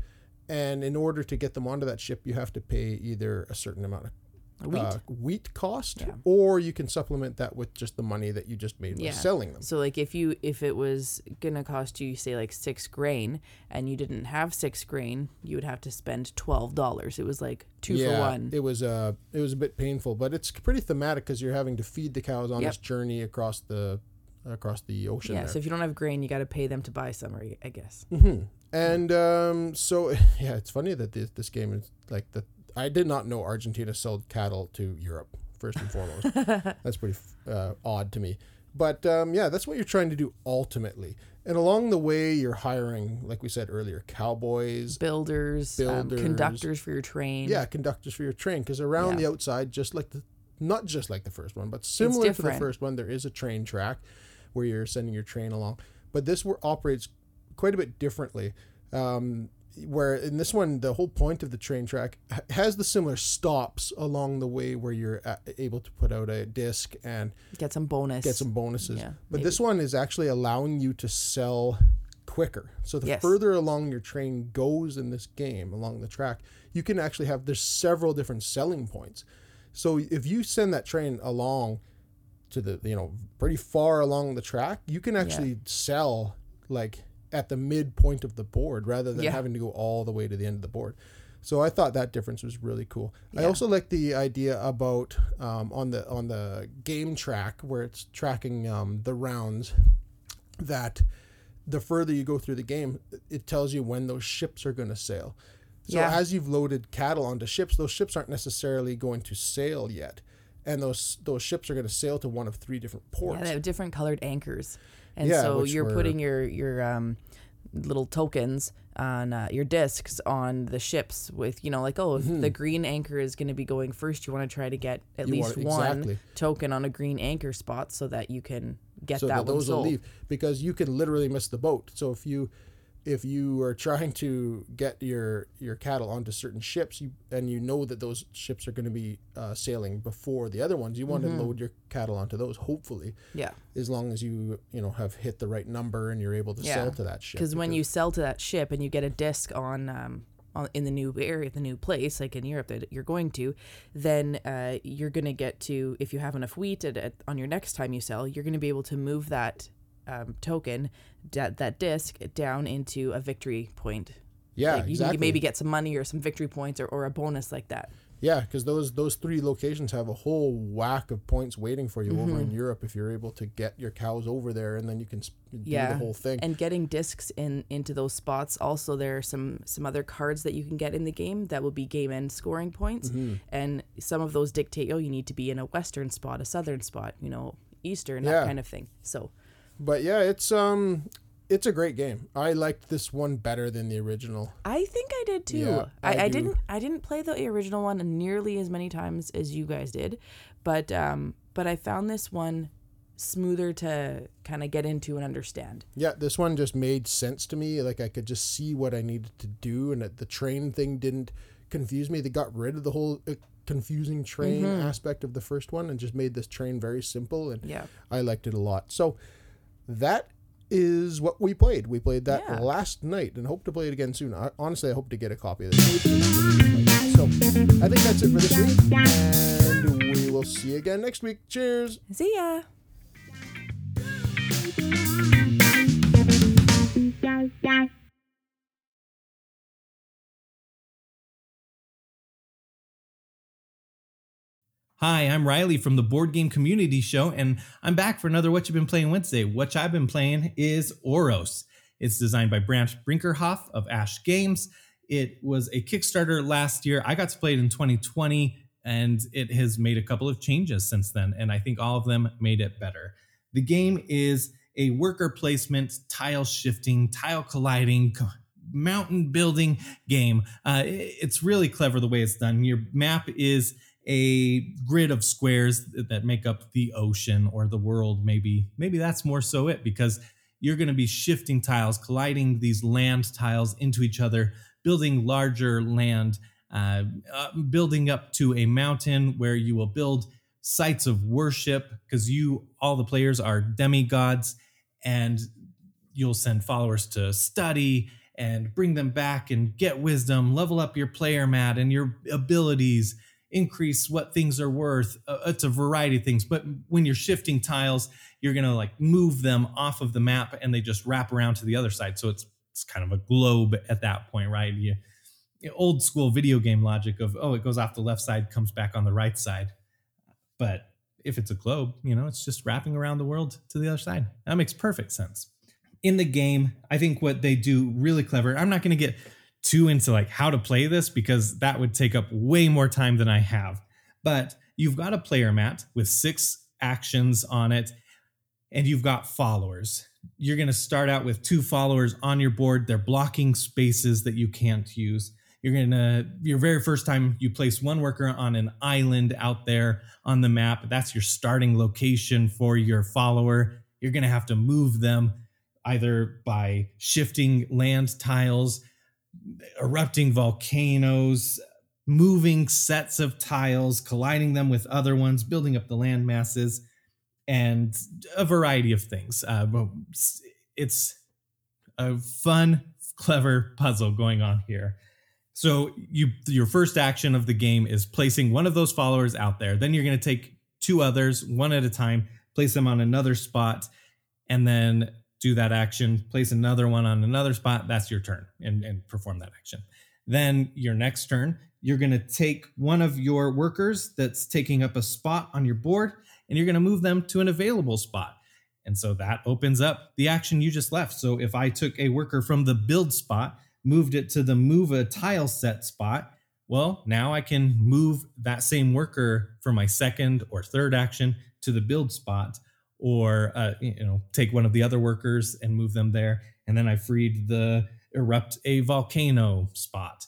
And in order to get them onto that ship, you have to pay either a certain amount of Wheat. uh, wheat cost, Yeah. or you can supplement that with just the money that you just made by Yeah. selling them. So like if you if it was gonna cost you say like six grain and you didn't have six grain, you would have to spend twelve dollars. It was like two yeah, for one. it was uh, it was a bit painful, but it's pretty thematic because you're having to feed the cows on Yep. this journey across the across the ocean. yeah. there. So if you don't have grain, you got to pay them to buy some, I- I guess. hmm And um, so yeah, it's funny that this, this game is like that. I did not know Argentina sold cattle to Europe first and foremost. that's pretty uh, odd to me. But um, yeah, that's what you're trying to do ultimately. And along the way, you're hiring, like we said earlier, cowboys, Builders, um, Builders. conductors for your train. yeah, conductors for your train. Because around Yeah. the outside, just like the, not just like the first one, but similar to the first one, there is a train track where you're sending your train along. But this operates quite a bit differently. Um, where in this one, the whole point of the train track has the similar stops along the way where you're able to put out a disc and Get some bonus. get some bonuses. Yeah, but maybe. this one is actually allowing you to sell quicker. So the Yes. further along your train goes in this game along the track, you can actually have there's several different selling points. So if you send that train along to the you know pretty far along the track, you can actually sell like at the midpoint of the board rather than Yeah. having to go all the way to the end of the board. So I thought that difference was really cool. I also like the idea about um, on the on the game track where it's tracking um, the rounds that the further you go through the game, it tells you when those ships are going to sail. So Yeah. as you've loaded cattle onto ships, those ships aren't necessarily going to sail yet. and those those ships are going to sail to one of three different ports. Yeah, they have different colored anchors, and Yeah, so you're were- putting your your um, little tokens on uh, your discs on the ships with you know like oh if the green anchor is going to be going first, you want to try to get at Mm-hmm. You least want- one exactly. token on a green anchor spot so that you can get so that, that, one those will leave because you can literally miss the boat. So if you if you are trying to get your your cattle onto certain ships, you and you know that those ships are going to be uh, sailing before the other ones, you want Mm-hmm. to load your cattle onto those. Hopefully, Yeah. as long as you you know have hit the right number and you're able to Yeah. sell to that ship. Because when you sell to that ship and you get a disc on, um, on in the new area, the new place, like in Europe that you're going to, then uh, you're gonna get to if you have enough wheat at, at, on your next time you sell, you're gonna be able to move that um, token, that that disc down into a victory point. yeah, like you exactly. can maybe get some money or some victory points or, or a bonus like that. Yeah, because those those three locations have a whole whack of points waiting for you over Mm-hmm. in Europe if you're able to get your cows over there, and then you can sp- do yeah the whole thing. and getting discs in into those spots also there are some some other cards that you can get in the game that will be game end scoring points Mm-hmm. and some of those dictate oh you need to be in a western spot a southern spot you know eastern Yeah. that kind of thing so But yeah, it's um, it's a great game. I liked this one better than the original. i think i did too Yeah, I, I I, didn't i didn't play the original one nearly as many times as you guys did but um but i found this one smoother to kind of get into and understand Yeah, this one just made sense to me. Like I could just see what I needed to do, and that the train thing didn't confuse me. They got rid of the whole uh, confusing train Mm-hmm. aspect of the first one and just made this train very simple. And Yeah. I liked it a lot. So that is what we played. We played that Yeah. last night and hope to play it again soon. I, honestly, I hope to get a copy of this. So I think that's it for this week, and we will see you again next week. Cheers. see ya Hi, I'm Riley from the Board Game Community Show, and I'm back for another What You've Been Playing Wednesday. What I've been playing is Oros. It's designed by Branch Brinkerhoff of Ash Games. It was a Kickstarter last year. I got to play it in 2020, and it has made a couple of changes since then, and I think all of them made it better. The game is a worker placement, tile shifting, tile colliding, mountain building game. Uh, it's really clever the way it's done. Your map is a grid of squares that make up the ocean or the world. Maybe maybe that's more so it because you're going to be shifting tiles colliding these land tiles into each other building larger land uh, uh, building up to a mountain where you will build sites of worship because you all the players are demigods and you'll send followers to study and bring them back and get wisdom level up your player mat and your abilities increase what things are worth uh, it's a variety of things but when you're shifting tiles you're going to like move them off of the map and they just wrap around to the other side. So it's it's kind of a globe at that point right? You old school video game logic of oh it goes off the left side comes back on the right side. But if it's a globe you know it's just wrapping around the world to the other side. That makes perfect sense. In the game i think what they do really clever i'm not going to get too into like how to play this because that would take up way more time than i have. But you've got a player mat with six actions on it and you've got followers. You're going to start out with two followers on your board. They're blocking spaces that you can't use. You're going to your very first time you place one worker on an island out there on the map. That's your starting location for your follower. You're going to have to move them either by shifting land tiles erupting volcanoes moving sets of tiles colliding them with other ones building up the land masses and a variety of things uh, it's a fun clever puzzle going on here so you your first action of the game is placing one of those followers out there. Then you're going to take two others one at a time, place them on another spot, and then do that action. Place another one on another spot. That's your turn, and, and perform that action. Then your next turn, you're going to take one of your workers that's taking up a spot on your board, and you're going to move them to an available spot. And so that opens up the action you just left. So if I took a worker from the build spot, moved it to the move a tile set spot, Well, now I can move that same worker for my second or third action to the build spot, or uh, you know, take one of the other workers and move them there, and then I freed the erupt a volcano spot.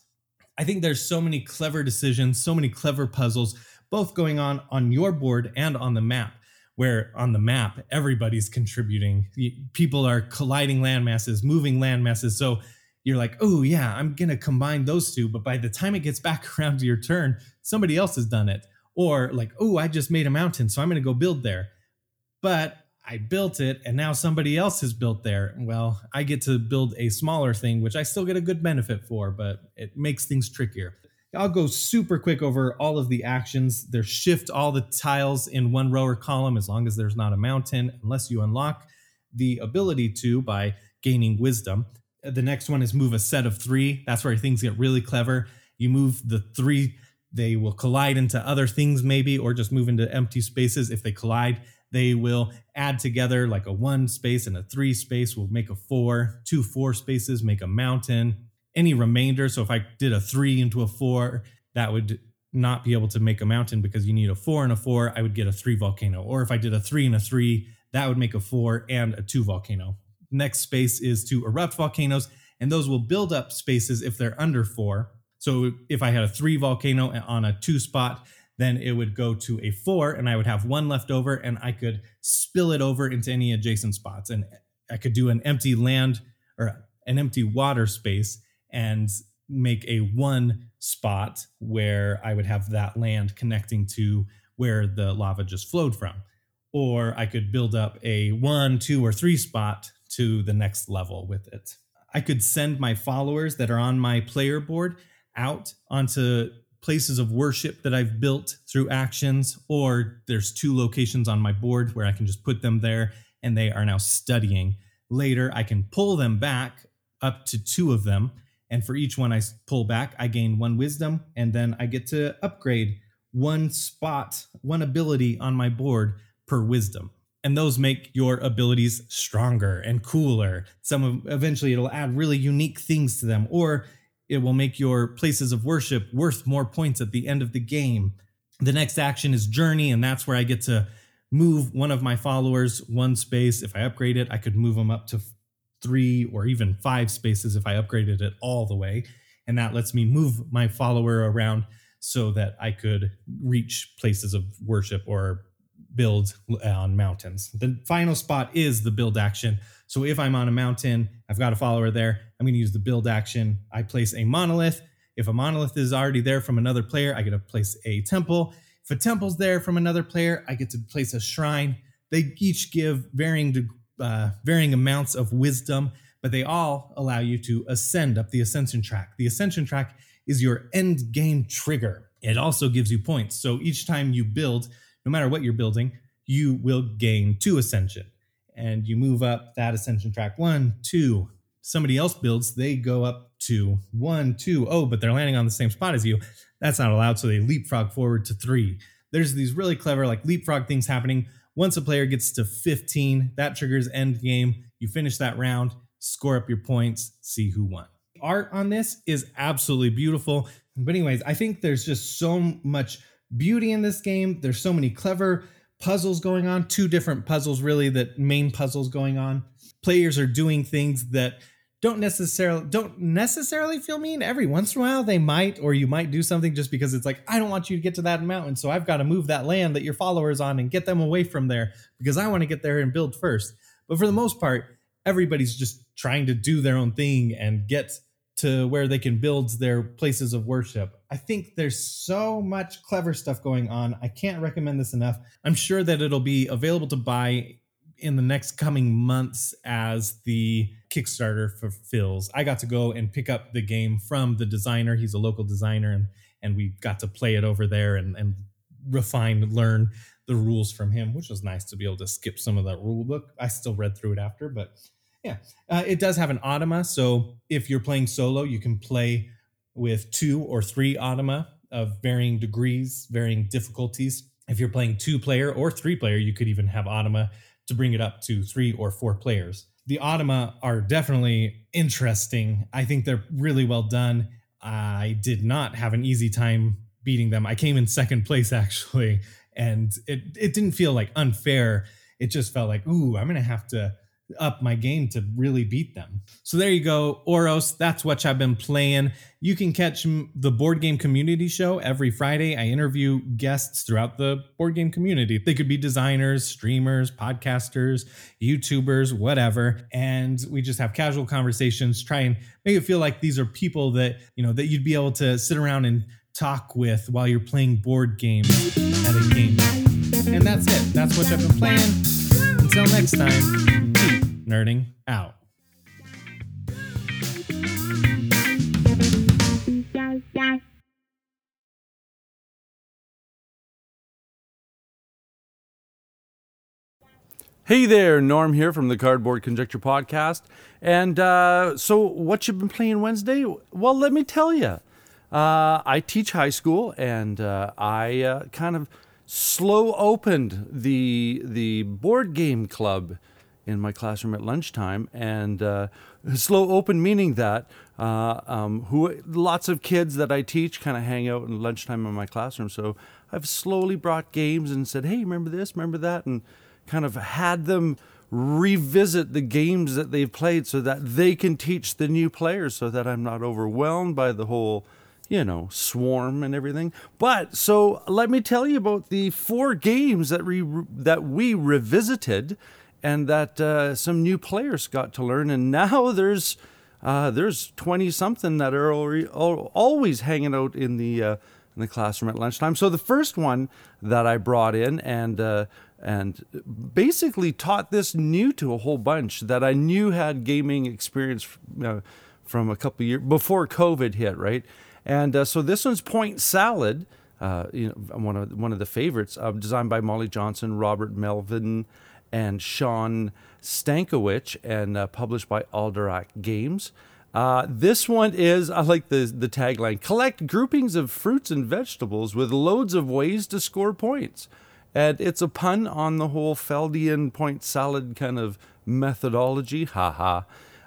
I think there's so many clever decisions, so many clever puzzles, both going on on your board and on the map. Where on the map everybody's contributing, people are colliding land masses, moving land masses. So you're like, oh yeah, I'm gonna combine those two. But by the time it gets back around to your turn, somebody else has done it. Or like, oh, I just made a mountain, so I'm gonna go build there. But I built it and now somebody else has built there. Well, I get to build a smaller thing, which I still get a good benefit for, but it makes things trickier. I'll go super quick over all of the actions. There's shift all the tiles in one row or column as long as there's not a mountain, unless you unlock the ability to by gaining wisdom. The next one is move a set of three. That's where things get really clever. You move the three, they will collide into other things, maybe, or just move into empty spaces. If they collide, they will add together like a one space and a three space will make a four. Two four spaces make a mountain. Any remainder, so if I did a three into a four, that would not be able to make a mountain because you need a four and a four. I would get a three volcano. Or if I did a three and a three, that would make a four and a two volcano. Next space is to erupt volcanoes, and those will build up spaces if they're under four. So if I had a three volcano on a two spot, then it would go to a four, and I would have one left over, and I could spill it over into any adjacent spots. And I could do an empty land or an empty water space and make a one spot where I would have that land connecting to where the lava just flowed from. Or I could build up a one, two, or three spot to the next level with it. I could send my followers that are on my player board out onto places of worship that I've built through actions, or there's two locations on my board where I can just put them there and they are now studying. Later, I can pull them back up to two of them. And for each one I pull back, I gain one wisdom, and then I get to upgrade one spot, one ability on my board per wisdom. And those make your abilities stronger and cooler. Some of eventually it'll add really unique things to them, or it will make your places of worship worth more points at the end of the game. The next action is journey, and that's where I get to move one of my followers one space. If I upgrade it, I could move them up to three or even five spaces if I upgraded it all the way. And that lets me move my follower around so that I could reach places of worship or build on mountains. The final spot is the build action. So if I'm on a mountain, I've got a follower there, I'm going to use the build action. I place a monolith. If a monolith is already there from another player, I get to place a temple. If a temple's there from another player, I get to place a shrine. They each give varying uh, varying amounts of wisdom, but they all allow you to ascend up the ascension track. The ascension track is your end game trigger. It also gives you points. So each time you build, no matter what you're building, you will gain two ascension. And you move up that ascension track one, two. Somebody else builds, they go up to one, two. Oh, but they're landing on the same spot as you. That's not allowed. So they leapfrog forward to three. There's these really clever, like leapfrog things happening. Once a player gets to 15, that triggers end game. You finish that round, score up your points, see who won. Art on this is absolutely beautiful. But, anyways, I think there's just so much beauty in this game. There's so many clever puzzles going on, two different puzzles, really, that main puzzles going on. Players are doing things that don't necessarily don't necessarily feel mean. Every once in a while they might or you might do something just because it's like i don't want you to get to that mountain so i've got to move that land that your followers on and get them away from there because i want to get there and build first. But for the most part everybody's just trying to do their own thing and get to where they can build their places of worship i think there's so much clever stuff going on i can't recommend this enough i'm sure that it'll be available to buy in the next coming months as the Kickstarter fulfills. I got to go and pick up the game from the designer. He's a local designer, and and we got to play it over there and and refine, learn the rules from him, which was nice to be able to skip some of that rule book. I still read through it after, but yeah, uh, it does have an automa. So if you're playing solo, you can play with two or three automa of varying degrees, varying difficulties. If you're playing two player or three player, you could even have automa to bring it up to three or four players. The automa are definitely interesting. I think they're really well done. I did not have an easy time beating them. I came in second place actually, and it it didn't feel like unfair. It just felt like, ooh, I'm gonna have to up my game to really beat them. So there you go, Oros. That's what I've been playing. You can catch the board game community show every Friday. I interview guests throughout the board game community. They could be designers, streamers, podcasters, YouTubers, whatever. And we just have casual conversations, try and make it feel like these are people that, you know, that you'd be able to sit around and talk with while you're playing board games at a game. And that's it. That's what I've been playing. Until next time, nerding out. Hey there, Norm here from the Cardboard Conjecture Podcast. And uh, so, what you've been playing Wednesday? Well, let me tell you. Uh, I teach high school, and uh, I uh, kind of slow opened the the board game club in my classroom at lunchtime, and uh, slow open meaning that uh, um, who lots of kids that I teach kind of hang out in lunchtime in my classroom. So I've slowly brought games and said, "Hey, remember this? Remember that?" and kind of had them revisit the games that they've played so that they can teach the new players so that I'm not overwhelmed by the whole you know swarm and everything but so let me tell you about the four games that we that we revisited and that uh, some new players got to learn and now there's uh, there's 20 something that are always hanging out in the uh, in the classroom at lunchtime so the first one that I brought in and uh, and basically taught this new to a whole bunch that I knew had gaming experience uh, from a couple years before COVID hit, right? And uh, so this one's Point Salad, you know, one of one of the favorites, designed by Molly Johnson, Robert Melvin, and Shawn Stankewich, and uh, published by Alderac Games. Uh, this one is I like the the tagline: collect groupings of fruits and vegetables with loads of ways to score points. And it's a pun on the whole Feldian point salad kind of methodology. Haha.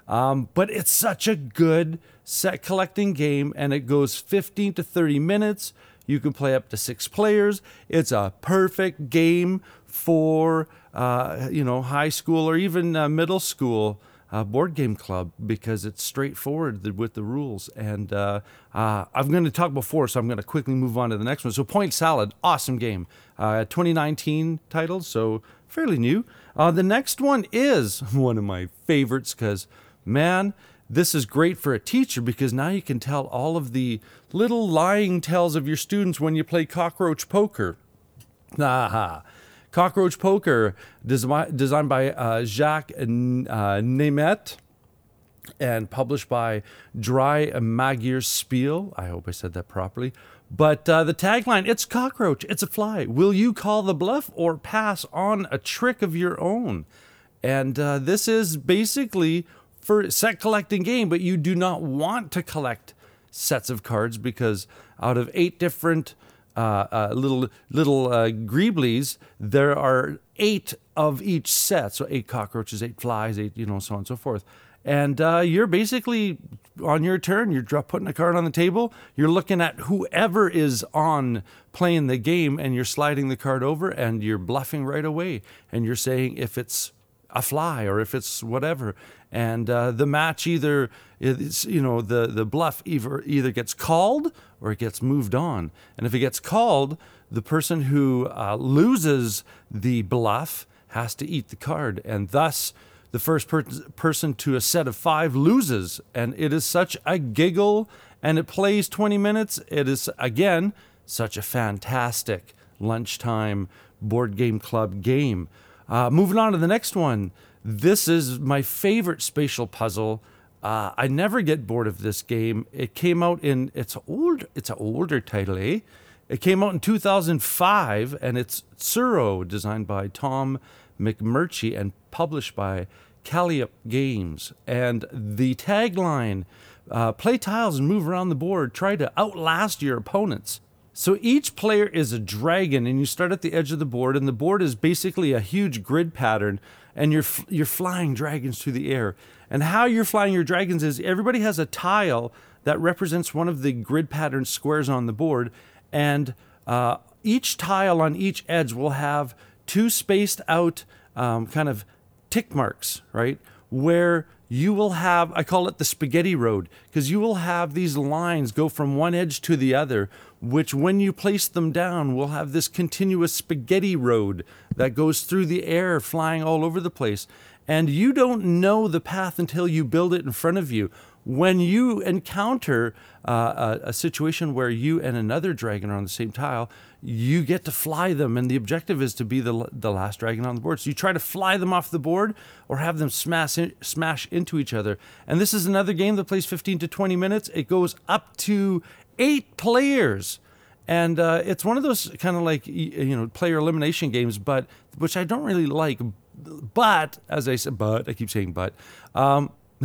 Um, but it's such a good set collecting game, and it goes 15 to 30 minutes. You can play up to six players. It's a perfect game for uh, you know high school or even uh, middle school uh, board game club because it's straightforward with the rules. And I'm going to talk before, so I'm going to quickly move on to the next one. So Point Salad, awesome game, uh, 2019 title, so fairly new. Uh, the next one is one of my favorites because man. This is great for a teacher because now you can tell all of the little lying tells of your students when you play cockroach poker. Aha. Cockroach Poker, desi- designed by uh, Jacques uh, Nemeth and published by Drei Magier Spiel. I hope I said that properly. But uh, the tagline it's cockroach, it's a fly. Will you call the bluff or pass on a trick of your own? And uh, this is basically for set collecting game, but you do not want to collect sets of cards because out of eight different uh, uh, little little uh, greeblies, there are eight of each set. So eight cockroaches, eight flies, eight you know so on and so forth. And uh, you're basically on your turn. You're putting a card on the table. You're looking at whoever is on playing the game, and you're sliding the card over, and you're bluffing right away. And you're saying if it's a fly or if it's whatever. And uh, the match either is, you know, the, the bluff either, either gets called or it gets moved on. And if it gets called, the person who uh, loses the bluff has to eat the card. And thus, the first per- person to a set of five loses. And it is such a giggle and it plays 20 minutes. It is, again, such a fantastic lunchtime board game club game. Uh, moving on to the next one. This is my favorite spatial puzzle. Uh, I never get bored of this game. It came out in it's old. It's an older title, eh? It came out in 2005, and it's Tsuro, designed by Tom McMurchie and published by Calliope Games. And the tagline: uh, "Play tiles and move around the board. Try to outlast your opponents." So each player is a dragon, and you start at the edge of the board, and the board is basically a huge grid pattern, and you're you're flying dragons through the air. And how you're flying your dragons is everybody has a tile that represents one of the grid pattern squares on the board, and uh, each tile on each edge will have two spaced out um, kind of tick marks, right? Where you will have, I call it the spaghetti road, because you will have these lines go from one edge to the other, which when you place them down will have this continuous spaghetti road that goes through the air, flying all over the place. And you don't know the path until you build it in front of you. When you encounter uh, a, a situation where you and another dragon are on the same tile, you get to fly them, and the objective is to be the, the last dragon on the board. So you try to fly them off the board or have them smash in, smash into each other. And this is another game that plays 15 to 20 minutes. It goes up to eight players, and uh, it's one of those kind of like you know player elimination games, but which I don't really like. But as I said, but I keep saying but, um,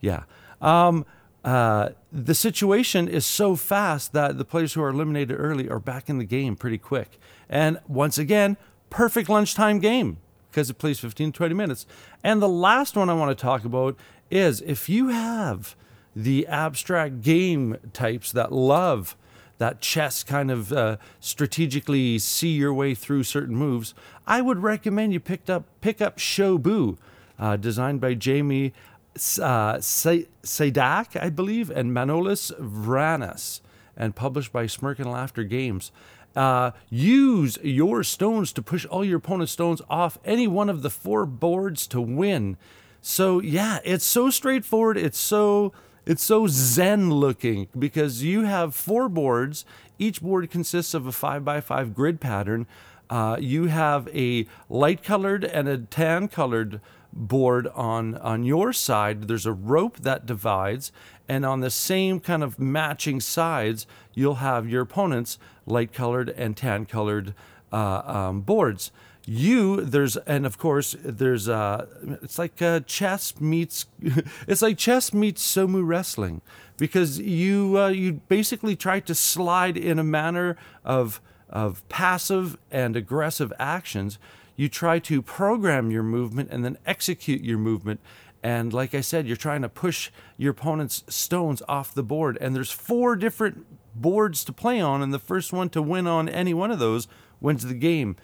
yeah. Um, uh, the situation is so fast that the players who are eliminated early are back in the game pretty quick. And once again, perfect lunchtime game because it plays 15 20 minutes. And the last one I want to talk about is if you have the abstract game types that love that chess kind of uh, strategically see your way through certain moves, I would recommend you picked up pick up Shobu, uh, designed by Jamie uh, Sajdak, I believe, and Manolis Vranas, and published by Smirk and Laughter Games. Uh, use your stones to push all your opponent's stones off any one of the four boards to win. So yeah, it's so straightforward. It's so it's so zen looking because you have four boards. Each board consists of a five by five grid pattern. Uh, you have a light colored and a tan colored board on on your side there's a rope that divides and on the same kind of matching sides you'll have your opponent's light colored and tan colored uh, um, boards you there's and of course there's uh it's like uh, chess meets it's like chess meets sumo wrestling because you uh, you basically try to slide in a manner of of passive and aggressive actions you try to program your movement and then execute your movement. And like I said, you're trying to push your opponent's stones off the board. And there's four different boards to play on, and the first one to win on any one of those wins the game.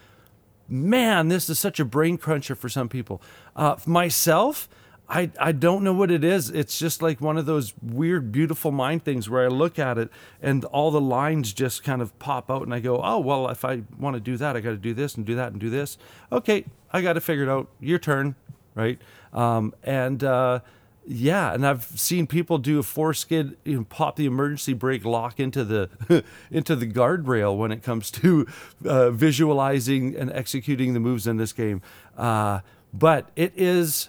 Man, this is such a brain cruncher for some people. Uh, myself, I, I don't know what it is. It's just like one of those weird, beautiful mind things where I look at it and all the lines just kind of pop out, and I go, oh, well, if I want to do that, I got to do this and do that and do this. Okay, I got to figure it out. Your turn, right? Um, and uh, yeah, and I've seen people do a four skid, you know, pop the emergency brake lock into the into the guardrail when it comes to uh, visualizing and executing the moves in this game. Uh, but it is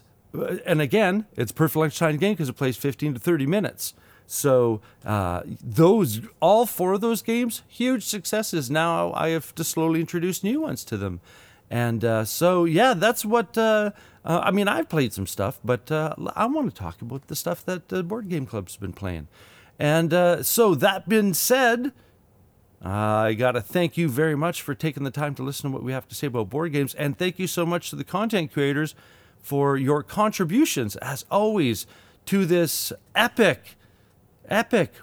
and again, it's perfect lunchtime game because it plays 15 to 30 minutes. So uh, those, all four of those games, huge successes. Now I have to slowly introduce new ones to them, and uh, so yeah, that's what. Uh, I mean, I've played some stuff, but uh, I want to talk about the stuff that the board game club's been playing. And uh, so that being said, I got to thank you very much for taking the time to listen to what we have to say about board games, and thank you so much to the content creators for your contributions, as always, to this epic, epic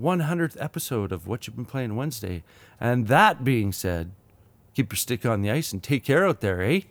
100th episode of What You've Been Playing Wednesday. And that being said, keep your stick on the ice and take care out there, eh?